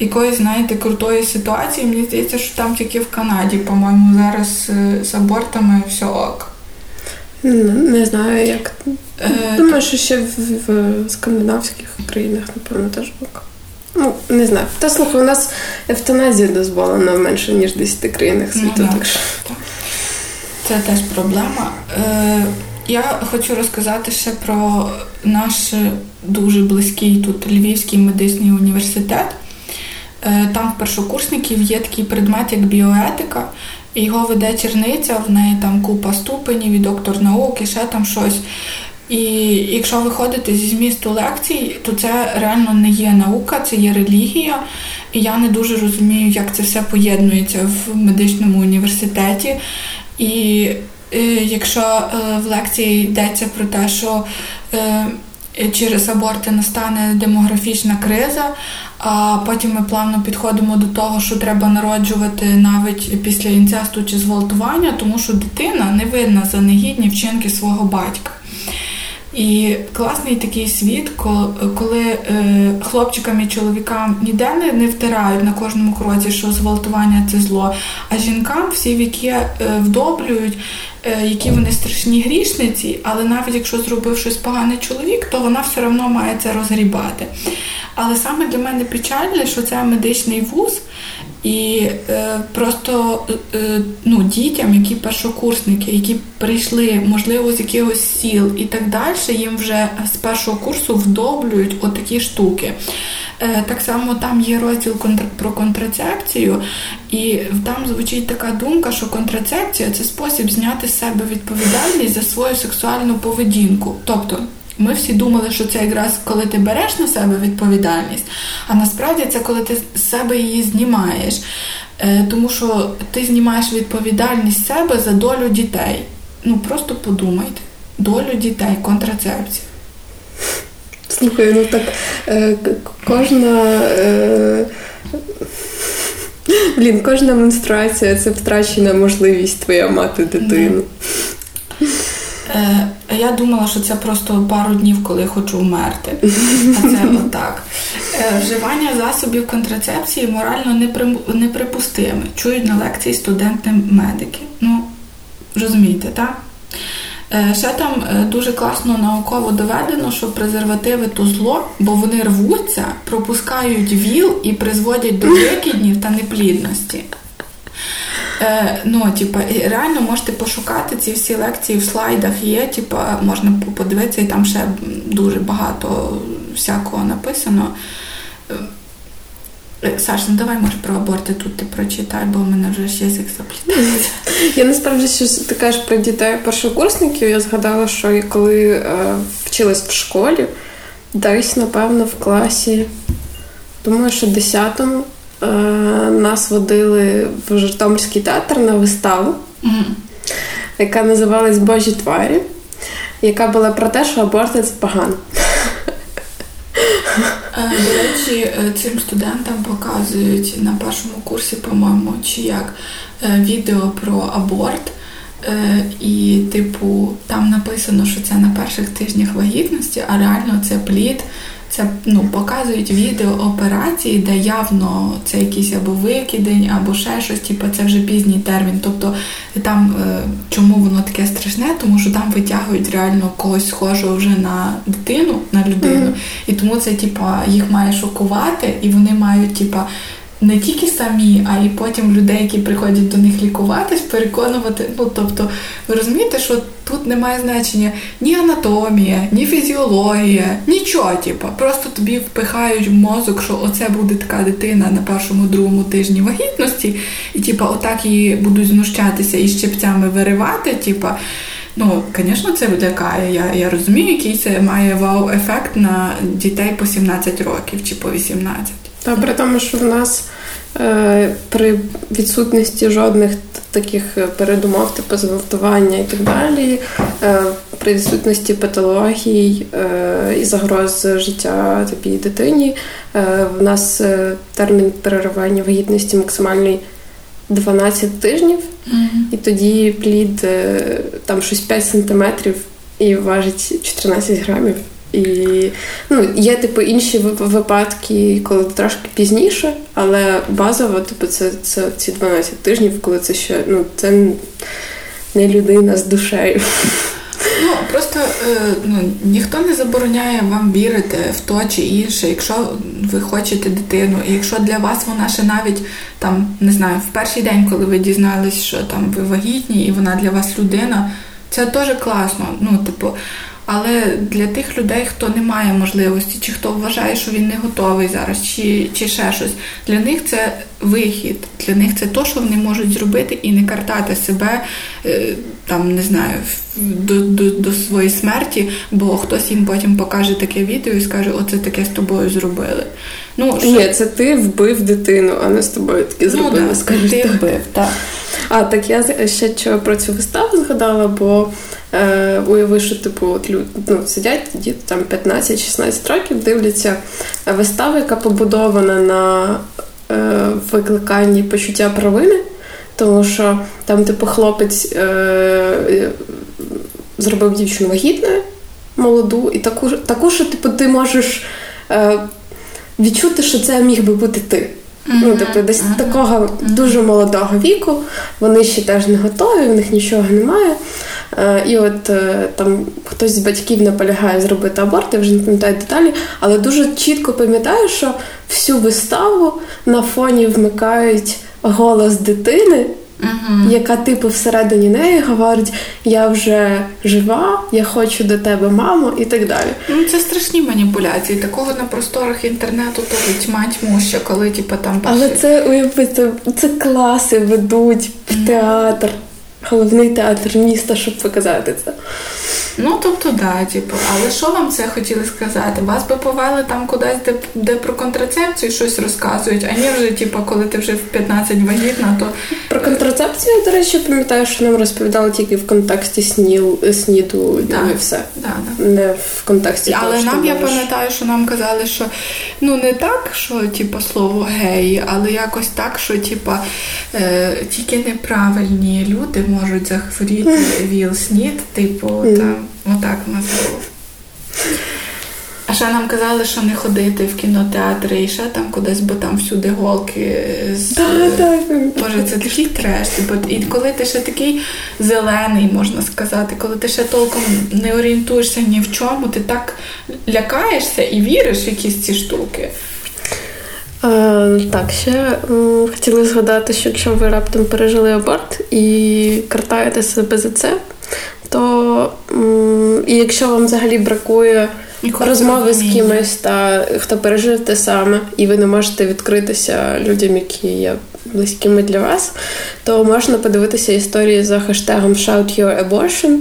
якоїсь, знаєте, крутої ситуації. Мені здається, що там тільки в Канаді, по-моєму, зараз е, з абортами все ок. Не знаю, як. Е, Думаю, що ще в, в скандинавських країнах, напевно, теж ок. Ну, не знаю. Та слухай, у нас евтаназія дозволена в менше, ніж в 10 країнах світу. Ну, так що... Це теж проблема. Е, Я хочу розказати ще про наш дуже близький тут Львівський медичний університет. Е, Там в першокурсників є такий предмет, як біоетика. Його веде черниця, в неї там купа ступенів, і доктор наук, і ще там щось. І якщо виходити зі змісту лекцій, то це реально не є наука, це є релігія. І я не дуже розумію, як це все поєднується в медичному університеті. І е, якщо е, в лекції йдеться про те, що через аборти настане демографічна криза, а потім ми плавно підходимо до того, що треба народжувати навіть після інцесту чи зґвалтування, тому що дитина не видна за негідні вчинки свого батька. І класний такий світ, коли е, хлопчикам і чоловікам ніде не, втирають на кожному кроці, що зґвалтування це зло, а жінкам всі віки е, вдоблюють, е, які вони страшні грішниці, але навіть якщо зробив щось погане чоловік, то вона все одно має це розгрібати. Але саме для мене печальне, що це медичний вуз, і е, просто е, ну, дітям, які першокурсники, які прийшли, можливо, з якихось сіл і так далі, їм вже з першого курсу вдоблюють отакі штуки. Е, так само там є розділ про контрацепцію, і там звучить така думка, що контрацепція це спосіб зняти з себе відповідальність за свою сексуальну поведінку. Тобто ми всі думали, що це якраз коли ти береш на себе відповідальність, а насправді це коли ти з себе її знімаєш. Е, тому що ти знімаєш відповідальність себе за долю дітей. Ну просто подумайте, долю дітей, контрацепція. Слухай, ну так е, кожна. Е, Блін, кожна менструація це втрачена можливість твоя мати дитину. Е, Я думала, що це просто пару днів, коли хочу вмерти. А це отак. Е, Вживання засобів контрацепції морально неприпустиме. Чують на лекції студенти-медики. Ну, розумієте, так? Е, ще там е, дуже класно науково доведено, що презервативи то зло, бо вони рвуться, пропускають віл і призводять до викиднів та неплідності. Е, Ну, типа, реально можете пошукати ці всі лекції в слайдах є, типа, можна подивитися, і там ще дуже багато всякого написано. Е, Саш, ну давай може про аборти тут ти прочитай, бо в мене вже ж язик заплітається. Я насправді що ти кажеш про дітей першокурсників. Я згадала, що коли е, вчилась в школі, десь, напевно, в класі, думаю, що 10-му Е, нас водили в Житомирський театр на виставу, mm-hmm. яка називалась Божі тварі, яка була про те, що аборти це погано. Е, до речі, е, цим студентам показують на першому курсі, по-моєму, чи як відео про аборт. І, типу, там написано, що це на перших тижнях вагітності, а реально це плід це ну, показують відео операції, де явно це якийсь або викидень, або ще щось, типу це вже пізній термін. Тобто там е, чому воно таке страшне, тому що там витягують реально когось схожого вже на дитину, на людину. Mm-hmm. І тому це, типа, їх має шокувати, і вони мають, типа не тільки самі, а й потім людей, які приходять до них лікуватись, переконувати. Ну тобто, ви розумієте, що тут немає значення ні анатомія, ні фізіологія, нічого. Типу. Просто тобі впихають в мозок, що оце буде така дитина на першому другому тижні вагітності, і типу, отак її будуть знущатися і щепцями виривати. Типу, Ну, звісно, це лякає. Я я розумію, який це має вау-ефект на дітей по 17 років чи по 18. Та при тому, що в нас е, при відсутності жодних таких передумов, типу зґвалтування і так далі, е, при відсутності патологій е, і загроз життя тобі дитині, е, в нас е, термін переривання вагітності максимальний 12 тижнів, mm-hmm. і тоді плід е, там щось 5 сантиметрів і важить 14 грамів. І ну, є типу інші випадки, коли трошки пізніше, але базово, типу, це це ці 12 тижнів, коли це ще ну, це не людина з душею. Ну просто е, ну, ніхто не забороняє вам вірити в то чи інше, якщо ви хочете дитину, і якщо для вас вона ще навіть там не знаю, в перший день, коли ви дізнались, що там ви вагітні, і вона для вас людина, це теж класно. Ну, типу. Але для тих людей, хто не має можливості, чи хто вважає, що він не готовий зараз, чи чи ще щось, для них це вихід, для них це то, що вони можуть зробити і не картати себе е, там, не знаю, до до, до своєї смерті, бо хтось їм потім покаже таке відео і скаже, оце таке з тобою зробили. Ну, що... Ні, це ти вбив дитину, а не з тобою таке ну, зробили. Ну, да, ти вбив, так. А так я ще що про цю виставу згадала, бо е, уяви, що типу от люди ну, сидять діти там 15-16 років, дивляться виставу, яка побудована на е, викликанні почуття провини, тому що там, типу, хлопець е, зробив дівчину вагітною. молоду і таку, таку що типу, ти можеш е, відчути, що це міг би бути ти. Mm-hmm. Ну, тобто, десь mm-hmm. такого дуже молодого віку, вони ще теж не готові, в них нічого немає. Е, і от е, там хтось з батьків наполягає зробити аборт, я вже не пам'ятаю деталі, але дуже чітко пам'ятаю, що всю виставу на фоні вмикають голос дитини. Uh-huh. Яка типу всередині неї говорить: я вже жива, я хочу до тебе, мамо, і так далі. Ну це страшні маніпуляції. Такого на просторах інтернету то тьма тьмуща, коли типу, там Але це уявити, це класи ведуть в театр головний театр міста, щоб показати це. Ну, тобто, да, типу, але що вам це хотіли сказати? Вас би повели там кудись, де де про контрацепцію щось розказують, а не вже, типу, коли ти вже в 15 вагітна, то. Про контрацепцію, до речі, пам'ятаю, що нам розповідали тільки в контексті сніл, сніду да. і все. Да, да. Не в контексті. Але того, нам я пам'ятаю, що нам казали, що ну не так, що типу, слово гей, але якось так, що типу, е, тільки неправильні люди можуть захворіти віл снід, типу, там. Отак у нас було. А ще нам казали, що не ходити в кінотеатри і ще там кудись, бо там всюди голки з да, да, Боже, це такий треш. Бо і коли ти ще такий зелений, можна сказати, коли ти ще толком не орієнтуєшся ні в чому, ти так лякаєшся і віриш в якісь ці штуки. Е, так, ще м, хотіли згадати, що якщо ви раптом пережили аборт і картаєте себе за це, то і якщо вам взагалі бракує розмови з кимось, та хто пережив те саме, і ви не можете відкритися людям, які є близькими для вас, то можна подивитися історії за хештегом Shout Your Abortion.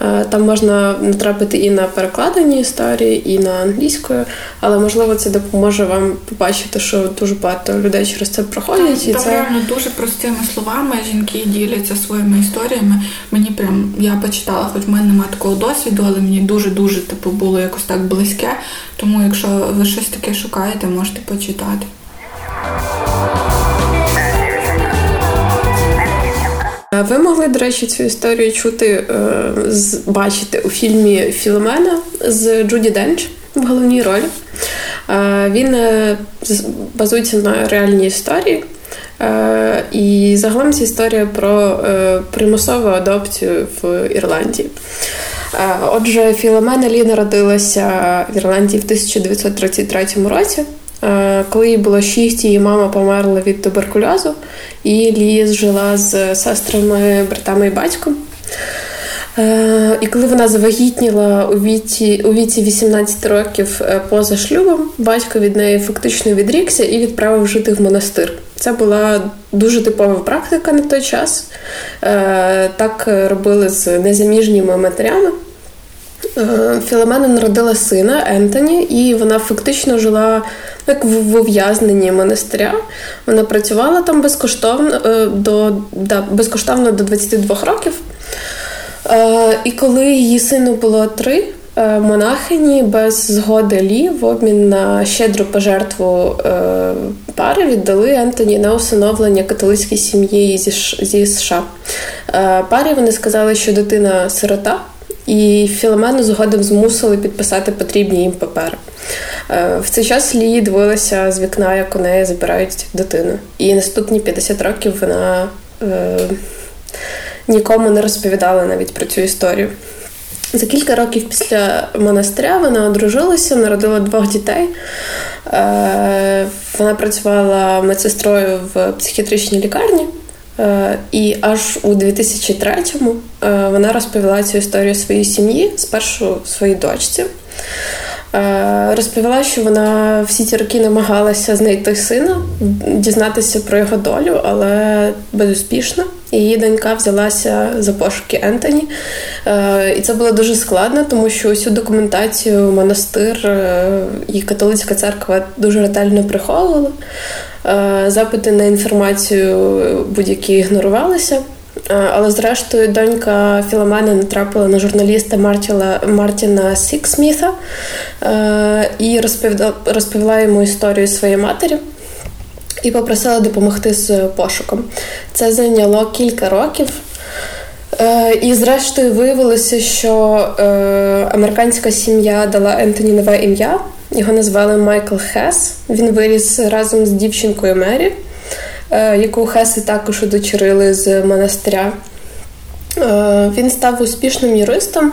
Е, там можна натрапити і на перекладені історії, і на англійською, але можливо це допоможе вам побачити, що дуже багато людей через це проходять. Там, і там це реально дуже простими словами жінки діляться своїми історіями. Мені прям я почитала, хоч в мене немає такого досвіду, але мені дуже дуже типу було якось так близьке. Тому, якщо ви щось таке шукаєте, можете почитати. Ви могли, до речі, цю історію чути, е, бачити у фільмі Філомена з Джуді Денч в головній ролі. Е, він е, базується на реальній історії. І загалом це історія про примусову адопцію в Ірландії. Отже, Філомена Лі народилася в Ірландії в 1933 році. Е, коли їй було шість, її мама померла від туберкульозу, і Ліз жила з сестрами, братами і батьком. Е, і коли вона завагітніла у віці у віці 18 років е, поза шлюбом, батько від неї фактично відрікся і відправив жити в монастир. Це була дуже типова практика на той час. Так робили з незаміжніми матерями. Філомена народила сина Ентоні, і вона фактично жила як в ув'язненні монастиря. Вона працювала там безкоштовно е, до да, безкоштовно до 22 років. Е, і коли її сину було три, е, монахині без згоди Лі в обмін на щедру пожертву пари віддали Ентоні на усиновлення католицькій сім'ї зі США. Парі вони сказали, що дитина сирота, і Філомену згодом змусили підписати потрібні їм папери. Е, в цей час Лі дивилася з вікна, як у неї забирають дитину. І наступні 50 років вона е, нікому не розповідала навіть про цю історію. За кілька років після монастиря вона одружилася, народила двох дітей. Е, вона працювала медсестрою в психіатричній лікарні. Е, і аж у 2003-му вона розповіла цю історію своїй сім'ї спершу своїй дочці. Е, розповіла, що вона всі ці роки намагалася знайти сина, дізнатися про його долю, але безуспішно. Її донька взялася за пошуки Ентоні. Е, і це було дуже складно, тому що усю документацію монастир е, і католицька церква дуже ретельно приховували. Запити на інформацію будь-які ігнорувалися. Е, але зрештою донька Філомена натрапила на журналіста Мартіла, Мартіна Сіксміта е, і розповіла, розповіла йому історію своєї матері. І попросила допомогти з пошуком. Це зайняло кілька років. Е, і зрештою виявилося, що е, американська сім'я дала Ентоні нове ім'я. Його назвали Майкл Хес. Він виріс разом з дівчинкою Мері, е, яку Хеси також удочерили з монастиря. Він став успішним юристом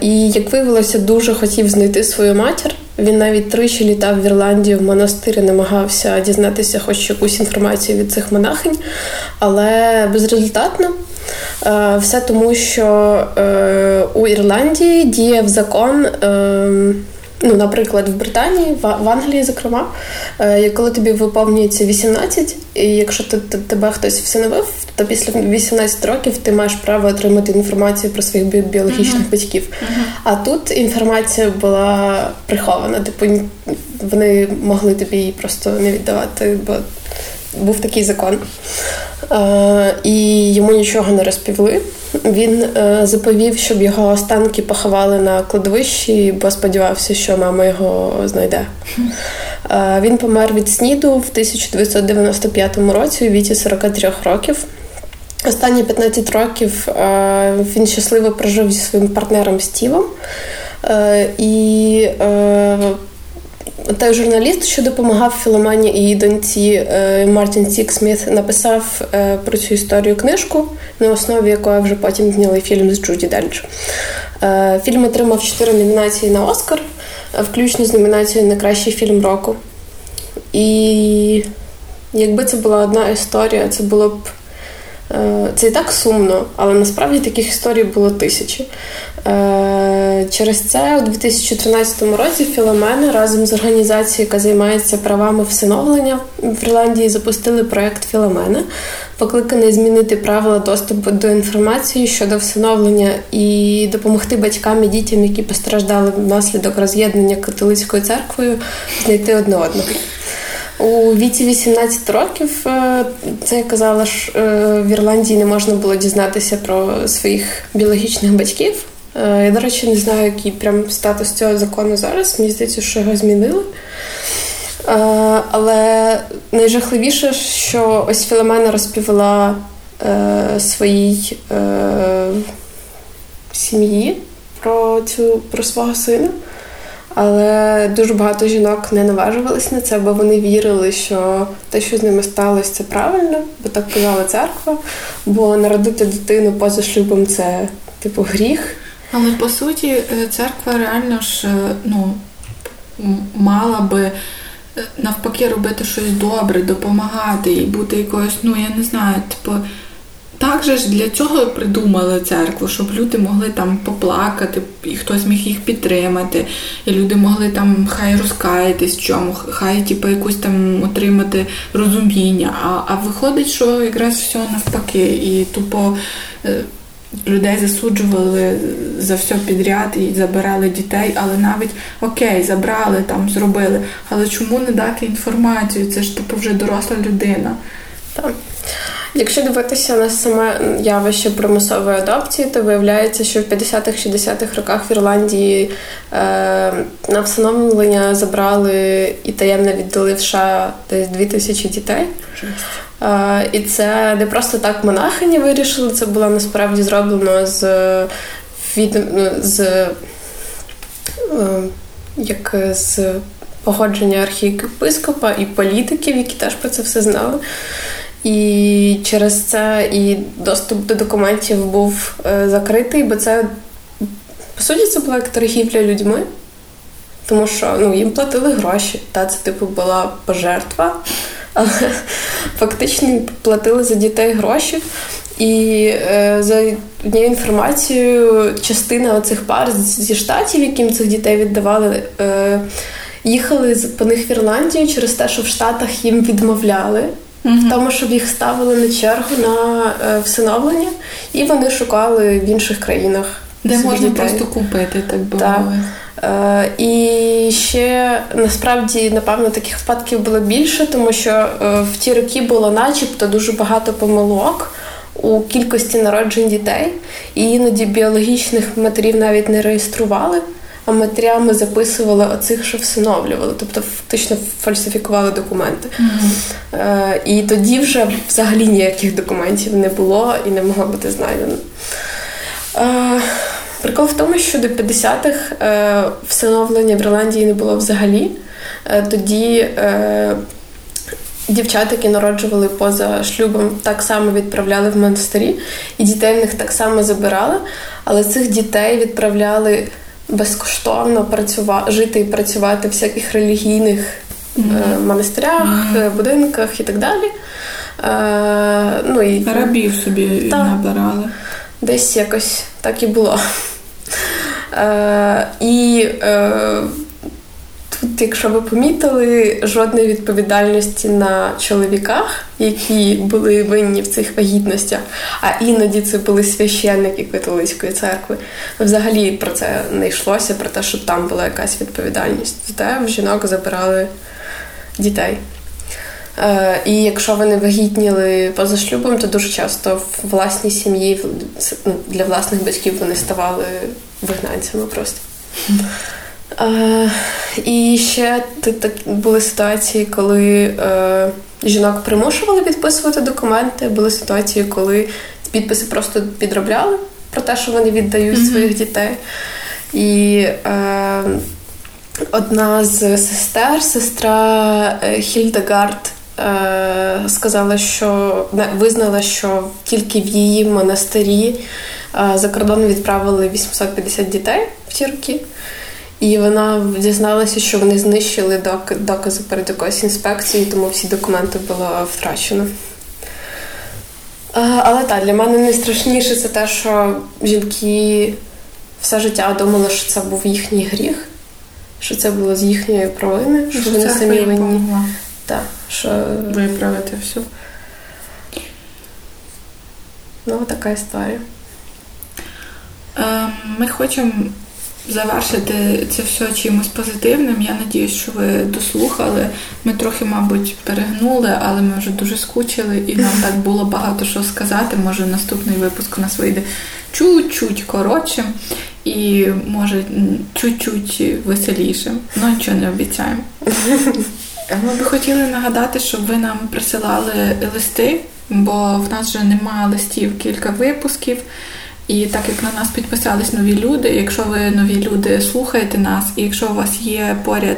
і, як виявилося, дуже хотів знайти свою матір. Він навіть тричі літав в Ірландію в монастирі, намагався дізнатися хоч якусь інформацію від цих монахинь, але безрезультатно. Е, все тому, що у Ірландії діяв закон. Ну, наприклад, в Британії, в Англії, зокрема, е, коли тобі виповнюється 18, і якщо ти, тебе хтось всиновив, то після 18 років ти маєш право отримати інформацію про своїх біологічних uh-huh. батьків. Uh-huh. А тут інформація була прихована. Типу вони могли тобі її просто не віддавати, бо був такий закон. Е, і йому нічого не розповіли. Він е, заповів, щоб його останки поховали на кладовищі, бо сподівався, що мама його знайде. Е, він помер від сніду в 1995 році у віці 43 років. Останні 15 років він щасливо прожив зі своїм партнером Стівом. І той журналіст, що допомагав Філомені і її доньці е, Мартін Сіксміт, написав е, про цю історію книжку, на основі якої вже потім зняли фільм з Джуді Денч. Е, фільм отримав чотири номінації на Оскар, включно з номінацією на кращий фільм року. І якби це була одна історія, це було б. Це і так сумно, але насправді таких історій було тисячі. Е, через це у 2013 році Філомена разом з організацією, яка займається правами всиновлення в Ірландії, запустили проект Філомена, покликаний змінити правила доступу до інформації щодо всиновлення і допомогти батькам і дітям, які постраждали внаслідок роз'єднання католицькою церквою, знайти одне одного. У віці 18 років е, це я казала, що е, в Ірландії не можна було дізнатися про своїх біологічних батьків. Е, я, до речі, не знаю, який прям статус цього закону зараз. Мені здається, що його змінили. Але найжахливіше, що ось Філомена розповіла своїй сім'ї про цю про свого сина. Але дуже багато жінок не наважувались на це, бо вони вірили, що те, що з ними сталося, це правильно, бо так казала церква. Бо народити дитину поза шлюбом це типу гріх. Але по суті, е, церква реально ж е, ну, мала би е, навпаки робити щось добре, допомагати і бути якоюсь, ну я не знаю, типу. Так же ж для цього придумали церкву, щоб люди могли там поплакати, і хтось міг їх підтримати, і люди могли там хай розкаятись чому, хай типу, якусь там отримати розуміння. А а виходить, що якраз все навпаки, і тупо людей засуджували за все підряд і забирали дітей, але навіть окей, забрали там, зробили. Але чому не дати інформацію? Це ж типу вже доросла людина. Так. Якщо дивитися на саме явище примусової адопції, то виявляється, що в 50-х-60-х роках в Ірландії е, на встановлення забрали і таємно віддали в США десь 2000 дітей. Е, і це не просто так монахині вирішили, це було насправді зроблено з від, ну, з е, як з погодження архієпископа і політиків, які теж про це все знали. І через це і доступ до документів був е, закритий, бо це по суті це була як торгівля людьми, тому що ну, їм платили гроші. Та це типу була пожертва, але фактично платили за дітей гроші. І е, за однією інформацією, частина оцих пар зі штатів, яким цих дітей віддавали, е, їхали по них в Ірландію через те, що в Штатах їм відмовляли в тому, щоб їх ставили на чергу на е, всиновлення, і вони шукали в інших країнах. Де можна дітей. просто купити, так би мовити. Е, і ще насправді, напевно, таких випадків було більше, тому що е, в ті роки було начебто дуже багато помилок у кількості народжень дітей, і іноді біологічних матерів навіть не реєстрували. А матерями записували оцих, що всиновлювали, тобто фактично фальсифікували документи. Mm-hmm. Е, І тоді вже взагалі ніяких документів не було і не могло бути знайдено. Е, Прикол в тому, що до 50-х е, всиновлення в Ірландії не було взагалі. Е, Тоді е, дівчат, які народжували поза шлюбом, так само відправляли в монастирі, і дітей в них так само забирали, але цих дітей відправляли безкоштовно працювати, жити і працювати в всяких релігійних mm-hmm. монастирях, mm-hmm. будинках і так далі. Е, ну, і, Рабів собі та, набирали. Десь якось так і було. Е, І е, Тут, якщо ви помітили, жодної відповідальності на чоловіках, які були винні в цих вагітностях, а іноді це були священники католицької церкви. Взагалі про це не йшлося, про те, щоб там була якась відповідальність. Зате в жінок забирали дітей. Е, і якщо вони вагітніли поза шлюбом, то дуже часто в власній сім'ї ну, для власних батьків вони ставали вигнанцями просто. Е, І ще так були ситуації, коли е, жінок примушували підписувати документи. Були ситуації, коли підписи просто підробляли про те, що вони віддають mm-hmm. своїх дітей. І е, одна з сестер, сестра е, Хільдегард, е, сказала, що визнала, що тільки в її монастирі е, за кордон відправили 850 дітей в ті роки. І вона дізналася, що вони знищили докази перед якоюсь інспекцією, тому всі документи було втрачено. Але так, для мене найстрашніше це те, що жінки все життя думали, що це був їхній гріх, що це було з їхньої провини, що, що вони самі винні. Так, що... Виправити все. Ну, така історія. Ем, ми хочемо завершити це все чимось позитивним. Я надіюсь, що ви дослухали. Ми трохи, мабуть, перегнули, але ми вже дуже скучили, і нам так було багато що сказати. Може, наступний випуск у нас вийде чуть-чуть коротшим і може чуть-чуть веселішим. Ну нічого не обіцяємо. Ми би хотіли нагадати, щоб ви нам присилали листи, бо в нас вже немає листів кілька випусків. І так як на нас підписались нові люди, якщо ви нові люди слухаєте нас, і якщо у вас є поряд,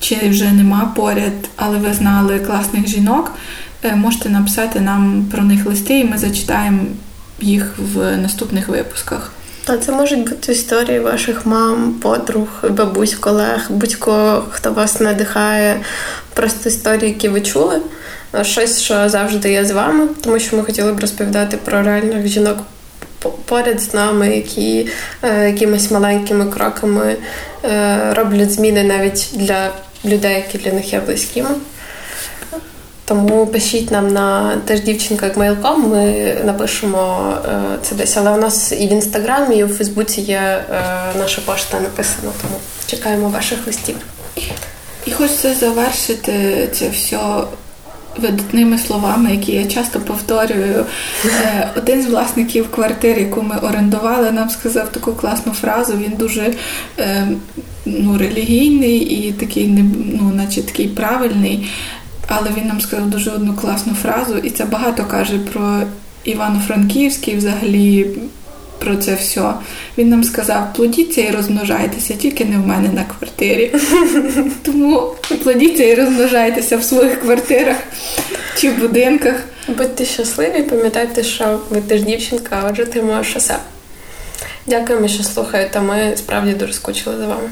чи вже нема поряд, але ви знали класних жінок, е, можете написати нам про них листи, і ми зачитаємо їх в наступних випусках. А це можуть бути історії ваших мам, подруг, бабусь, колег, будь-кого, хто вас надихає, просто історії, які ви чули. Щось, що завжди є з вами, тому що ми хотіли б розповідати про реальних жінок поряд з нами, які е, якимись маленькими кроками е, роблять зміни навіть для людей, які для них є близькими. Тому пишіть нам на теж дівчинка як мейлком, ми напишемо е, це десь. Але у нас і в інстаграмі, і у Фейсбуці є наша пошта написана, тому чекаємо ваших листів. І хочеться завершити це все видатними словами, які я часто повторюю. Е, один з власників квартир, яку ми орендували, нам сказав таку класну фразу. Він дуже е, ну, релігійний і такий, ну, наче такий правильний. Але він нам сказав дуже одну класну фразу, і це багато каже про Івано-Франківський, взагалі про це все. Він нам сказав: плодіться і розмножайтеся, тільки не в мене на квартирі. Тому плодіться і розмножайтеся в своїх квартирах чи в будинках. Будьте щасливі, пам'ятайте, що ви теж дівчинка, а отже, ти можеш усе. Дякуємо, що слухаєте. Ми справді дуже скучили за вами.